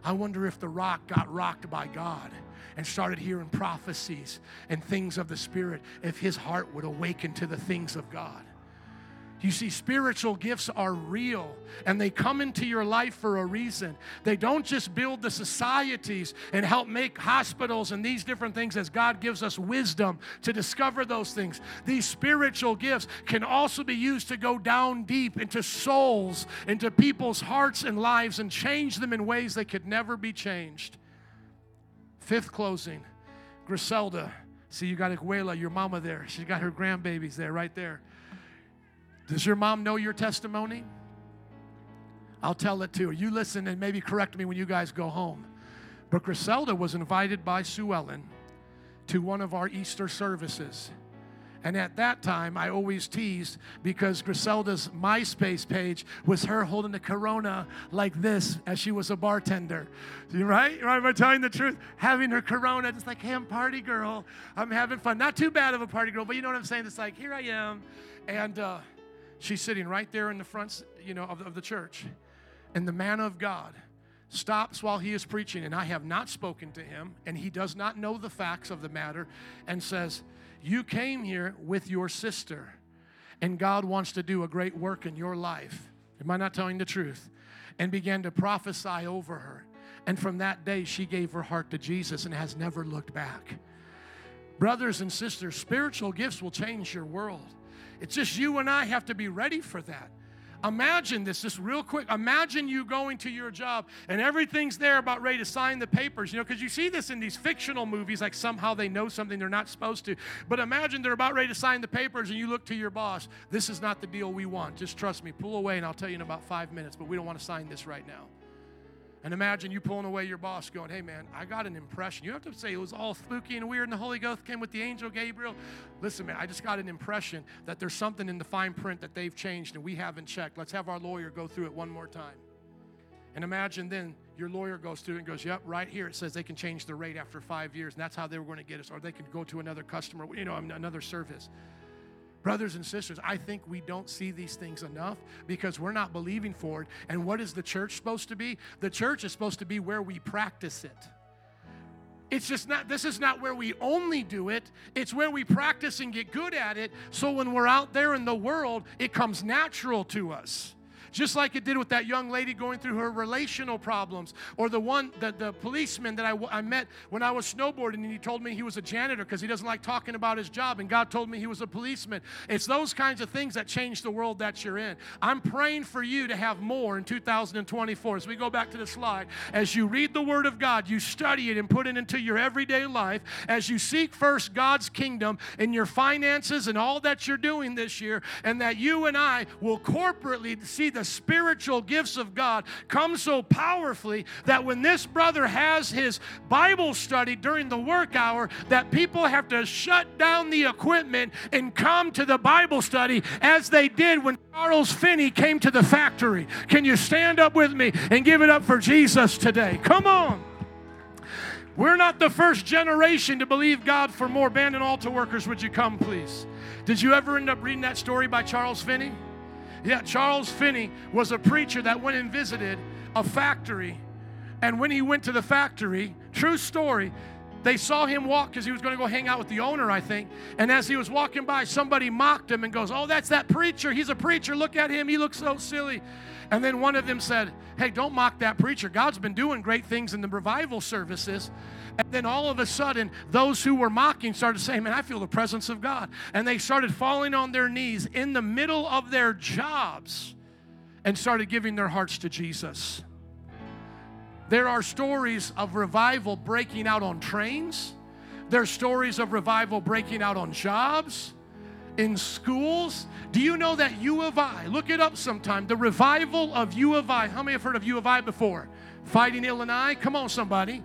I wonder if the rock got rocked by God and started hearing prophecies and things of the Spirit, if his heart would awaken to the things of God. You see, spiritual gifts are real and they come into your life for a reason. They don't just build the societies and help make hospitals and these different things as God gives us wisdom to discover those things. These spiritual gifts can also be used to go down deep into souls, into people's hearts and lives, and change them in ways they could never be changed. Fifth closing Griselda. See, you got Abuela, your mama there. She's got her grandbabies there, right there. Does your mom know your testimony? I'll tell it to her. You listen and maybe correct me when you guys go home. But Griselda was invited by Sue Ellen to one of our Easter services. And at that time, I always teased because Griselda's MySpace page was her holding the Corona like this as she was a bartender. Right? Right? Am I telling the truth? Having her Corona, just like, hey, I'm party girl. I'm having fun. Not too bad of a party girl, but you know what I'm saying? It's like, here I am. And, uh, She's sitting right there in the front, you know, of, of the church. And the man of God stops while he is preaching, and I have not spoken to him, and he does not know the facts of the matter, and says, You came here with your sister, and God wants to do a great work in your life. Am I not telling the truth? And began to prophesy over her. And from that day, she gave her heart to Jesus and has never looked back. Brothers and sisters, spiritual gifts will change your world. It's just you and I have to be ready for that. Imagine this, just real quick. Imagine you going to your job and everything's there about ready to sign the papers, you know, because you see this in these fictional movies, like somehow they know something they're not supposed to. But imagine they're about ready to sign the papers and you look to your boss. This is not the deal we want. Just trust me. Pull away and I'll tell you in about five minutes, but we don't want to sign this right now. And imagine you pulling away your boss going, hey man, I got an impression. You have to say it was all spooky and weird and the Holy Ghost came with the angel Gabriel. Listen, man, I just got an impression that there's something in the fine print that they've changed and we haven't checked. Let's have our lawyer go through it one more time. And imagine then your lawyer goes through it and goes, Yep, right here it says they can change the rate after five years, and that's how they were going to get us, or they can go to another customer, you know, another service. Brothers and sisters, I think we don't see these things enough because we're not believing for it. And what is the church supposed to be? The church is supposed to be where we practice it. It's just not, this is not where we only do it. It's where we practice and get good at it. So when we're out there in the world, it comes natural to us just like it did with that young lady going through her relational problems, or the one, the, the policeman that I, I met when I was snowboarding, and he told me he was a janitor because he doesn't like talking about his job, and God told me he was a policeman. It's those kinds of things that change the world that you're in. I'm praying for you to have more in 2024. As we go back to the slide, as you read the Word of God, you study it and put it into your everyday life, as you seek first God's kingdom in your finances and all that you're doing this year, and that you and I will corporately see the spiritual gifts of God come so powerfully that when this brother has his Bible study during the work hour, that people have to shut down the equipment and come to the Bible study as they did when Charles Finney came to the factory. Can you stand up with me and give it up for Jesus today? Come on. We're not the first generation to believe God for more band and altar workers. Would you come, please? Did you ever end up reading that story by Charles Finney? Yeah, Charles Finney was a preacher that went and visited a factory. And when he went to the factory, true story, they saw him walk because he was going to go hang out with the owner, I think. And as he was walking by, somebody mocked him and goes, Oh, that's that preacher. He's a preacher. Look at him. He looks so silly. And then one of them said, Hey, don't mock that preacher. God's been doing great things in the revival services. And then all of a sudden, those who were mocking started saying, Man, I feel the presence of God. And they started falling on their knees in the middle of their jobs and started giving their hearts to Jesus. There are stories of revival breaking out on trains. There's stories of revival breaking out on jobs, in schools. Do you know that U of I, look it up sometime, the revival of U of I. How many have heard of U of I before? Fighting Illini? Come on, somebody.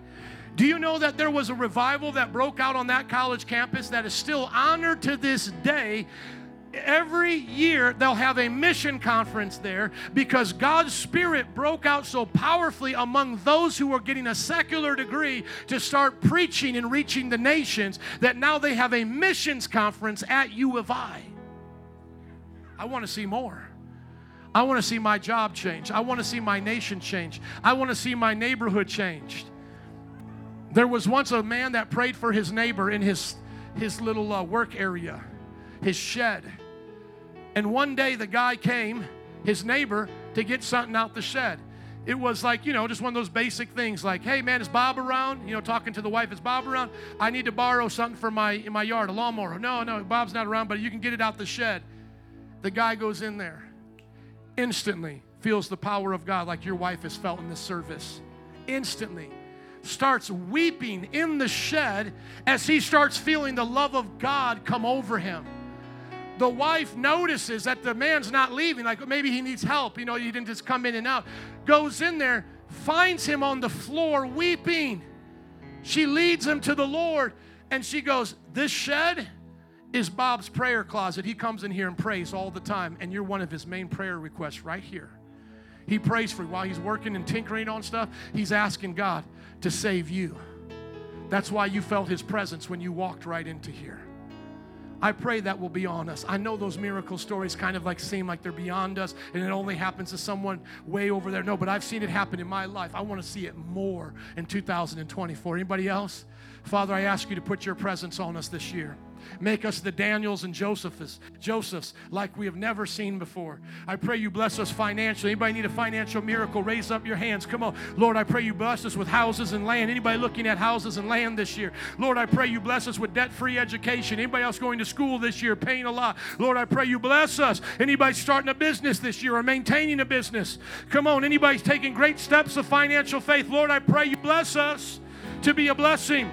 Do you know that there was a revival that broke out on that college campus that is still honored to this day? Every year they'll have a mission conference there because God's Spirit broke out so powerfully among those who were getting a secular degree to start preaching and reaching the nations that now they have a missions conference at U of I. I want to see more. I want to see my job change. I want to see my nation change. I want to see my neighborhood changed. There was once a man that prayed for his neighbor in his, his little uh, work area, his shed. And one day the guy came, his neighbor, to get something out the shed. It was like, you know, just one of those basic things like, hey man, is Bob around? You know, talking to the wife, is Bob around? I need to borrow something for my in my yard, a lawnmower. No, no, Bob's not around, but you can get it out the shed. The guy goes in there, instantly feels the power of God like your wife has felt in this service. Instantly starts weeping in the shed as he starts feeling the love of God come over him. The wife notices that the man's not leaving, like maybe he needs help. You know, he didn't just come in and out. Goes in there, finds him on the floor weeping. She leads him to the Lord and she goes, This shed is Bob's prayer closet. He comes in here and prays all the time, and you're one of his main prayer requests right here. He prays for you while he's working and tinkering on stuff. He's asking God, to save you. That's why you felt His presence when you walked right into here. I pray that will be on us. I know those miracle stories kind of like seem like they're beyond us and it only happens to someone way over there. No, but I've seen it happen in my life. I want to see it more in 2024. Anybody else? Father, I ask you to put your presence on us this year. Make us the Daniels and Josephs, Josephs like we have never seen before. I pray you bless us financially. Anybody need a financial miracle? Raise up your hands. Come on. Lord, I pray you bless us with houses and land. Anybody looking at houses and land this year? Lord, I pray you bless us with debt-free education. Anybody else going to school this year paying a lot? Lord, I pray you bless us. Anybody starting a business this year or maintaining a business? Come on. Anybody's taking great steps of financial faith? Lord, I pray you bless us to be a blessing.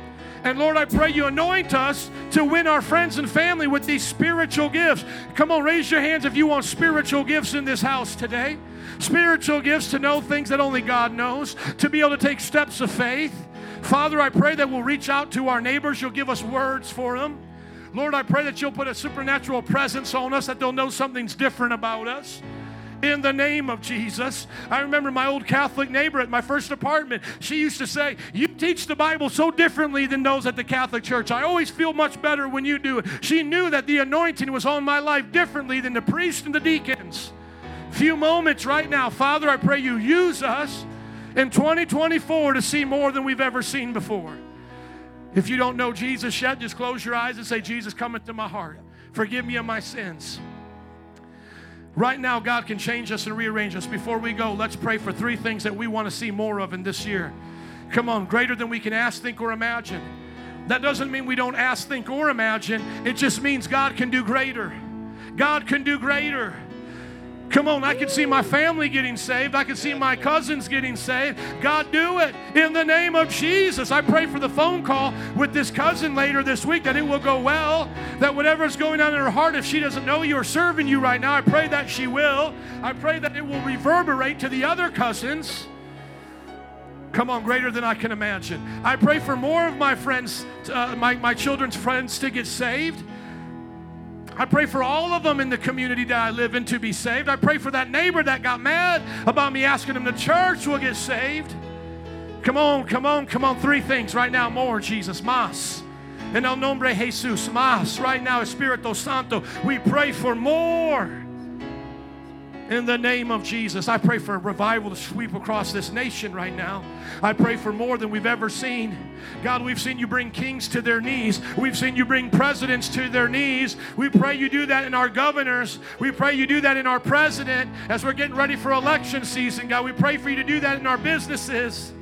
And Lord, I pray you anoint us to win our friends and family with these spiritual gifts. Come on, raise your hands if you want spiritual gifts in this house today. Spiritual gifts to know things that only God knows, to be able to take steps of faith. Father, I pray that we'll reach out to our neighbors. You'll give us words for them. Lord, I pray that you'll put a supernatural presence on us, that they'll know something's different about us in the name of Jesus. I remember my old Catholic neighbor at my first apartment. She used to say, You teach the Bible so differently than those at the Catholic Church. I always feel much better when you do it. She knew that the anointing was on my life differently than the priest and the deacons. Few moments right now, Father, I pray you use us in 2024 to see more than we've ever seen before. If you don't know Jesus yet, just close your eyes and say, Jesus, come into my heart. Forgive me of my sins. Right now, God can change us and rearrange us. Before we go, let's pray for three things that we want to see more of in this year. Come on, greater than we can ask, think, or imagine. That doesn't mean we don't ask, think, or imagine. It just means God can do greater. God can do greater. Come on, I can see my family getting saved. I can see my cousins getting saved. God, do it in the name of Jesus. I pray for the phone call with this cousin later this week that it will go well. That whatever's going on in her heart, if she doesn't know you or serving you right now, I pray that she will. I pray that it will reverberate to the other cousins. Come on, greater than I can imagine. I pray for more of my friends, uh, my, my children's friends to get saved. I pray for all of them in the community that I live in to be saved. I pray for that neighbor that got mad about me asking him to church will get saved. Come on, come on, come on. Three things right now. More, Jesus. Mas. En el nombre de Jesus. Mas. Right now, Espíritu Santo. We pray for more. In the name of Jesus, I pray for a revival to sweep across this nation right now. I pray for more than we've ever seen. God, we've seen you bring kings to their knees. We've seen you bring presidents to their knees. We pray you do that in our governors. We pray you do that in our president as we're getting ready for election season, God. We pray for you to do that in our businesses.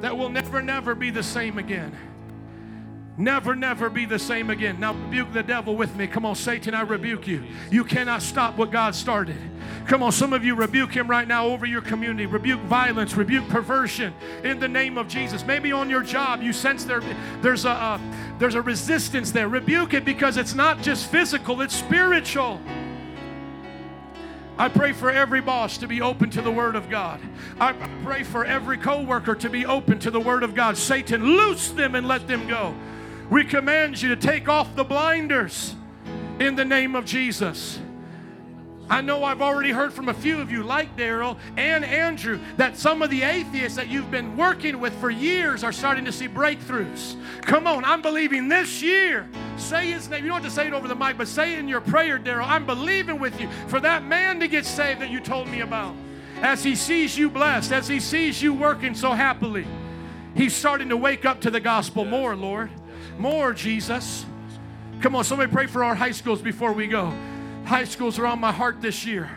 That will never, never be the same again never, never be the same again. Now, rebuke the devil with me. Come on, Satan, I rebuke you. You cannot stop what God started. Come on, some of you rebuke him right now over your community. Rebuke violence, rebuke perversion in the name of Jesus. Maybe on your job you sense there, there's, a, uh, there's a resistance there. Rebuke it because it's not just physical, it's spiritual. I pray for every boss to be open to the Word of God. I pray for every coworker to be open to the Word of God. Satan, loose them and let them go. We command you to take off the blinders in the name of Jesus. I know I've already heard from a few of you, like Daryl and Andrew, that some of the atheists that you've been working with for years are starting to see breakthroughs. Come on, I'm believing this year. Say his name. You don't have to say it over the mic, but say it in your prayer, Daryl. I'm believing with you for that man to get saved that you told me about. As he sees you blessed, as he sees you working so happily, he's starting to wake up to the gospel more, Lord. More, Jesus. Come on, somebody pray for our high schools before we go. High schools are on my heart this year.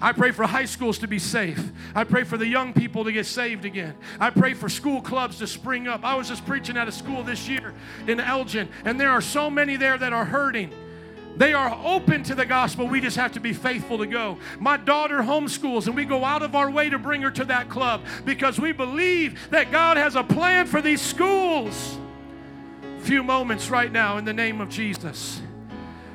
I pray for high schools to be safe. I pray for the young people to get saved again. I pray for school clubs to spring up. I was just preaching at a school this year in Elgin, and there are so many there that are hurting. They are open to the gospel. We just have to be faithful to go. My daughter homeschools, and we go out of our way to bring her to that club because we believe that God has a plan for these schools few moments right now in the name of Jesus.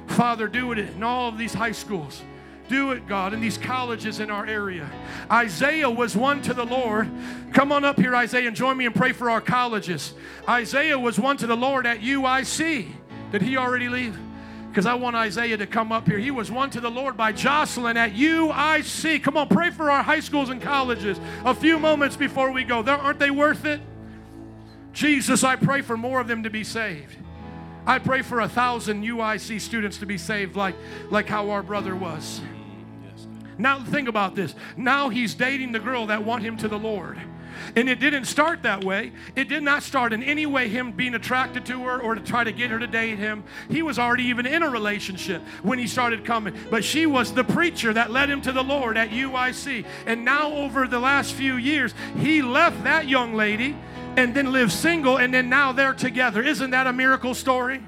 Father, do it in all of these high schools. Do it, God, in these colleges in our area. Isaiah was won to the Lord. Come on up here, Isaiah, and join me and pray for our colleges. Isaiah was won to the Lord at UIC. Did he already leave? Because I want Isaiah to come up here. He was won to the Lord by Jocelyn at UIC. Come on, pray for our high schools and colleges. A few moments before we go. Aren't they worth it? Jesus, I pray for more of them to be saved. I pray for a thousand UIC students to be saved like, like how our brother was. Now think about this. Now he's dating the girl that want him to the Lord. And it didn't start that way. It did not start in any way him being attracted to her or to try to get her to date him. He was already even in a relationship when he started coming. But she was the preacher that led him to the Lord at UIC. And now, over the last few years, he left that young lady and then lived single, and then now they're together. Isn't that a miracle story?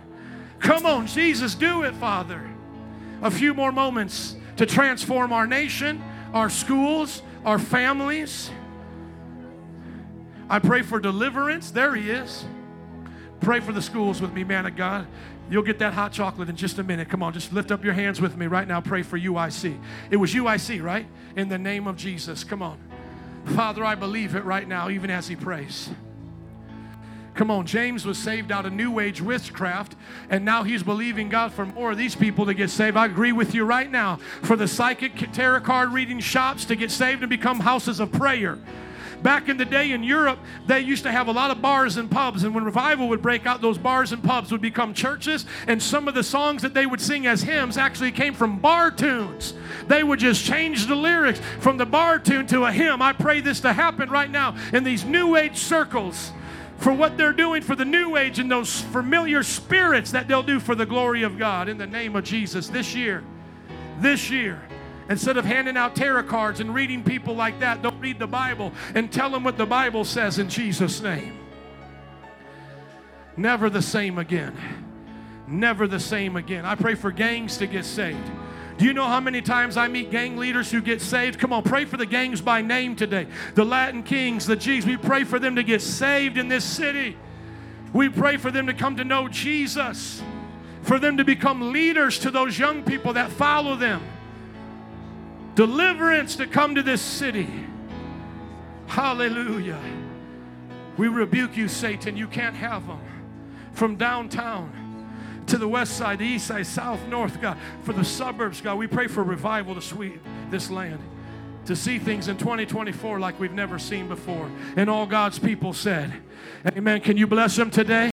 Come on, Jesus, do it, Father. A few more moments to transform our nation, our schools, our families. I pray for deliverance. There he is. Pray for the schools with me, man of God. You'll get that hot chocolate in just a minute. Come on, just lift up your hands with me right now. Pray for UIC. It was UIC, right? In the name of Jesus. Come on. Father, I believe it right now, even as he prays. Come on, James was saved out of New Age witchcraft, and now he's believing God for more of these people to get saved. I agree with you right now for the psychic tarot card reading shops to get saved and become houses of prayer. Back in the day in Europe, they used to have a lot of bars and pubs, and when revival would break out, those bars and pubs would become churches, and some of the songs that they would sing as hymns actually came from bar tunes. They would just change the lyrics from the bar tune to a hymn. I pray this to happen right now in these new age circles for what they're doing for the new age and those familiar spirits that they'll do for the glory of God in the name of Jesus this year. This year. Instead of handing out tarot cards and reading people like that, don't read the Bible and tell them what the Bible says in Jesus' name. Never the same again. Never the same again. I pray for gangs to get saved. Do you know how many times I meet gang leaders who get saved? Come on, pray for the gangs by name today. The Latin Kings, the G's, we pray for them to get saved in this city. We pray for them to come to know Jesus, for them to become leaders to those young people that follow them. Deliverance to come to this city. Hallelujah. We rebuke you, Satan. You can't have them. From downtown to the west side, the east side, south, north, God, for the suburbs, God. We pray for revival to sweep this land, to see things in 2024 like we've never seen before. And all God's people said, Amen. Can you bless them today?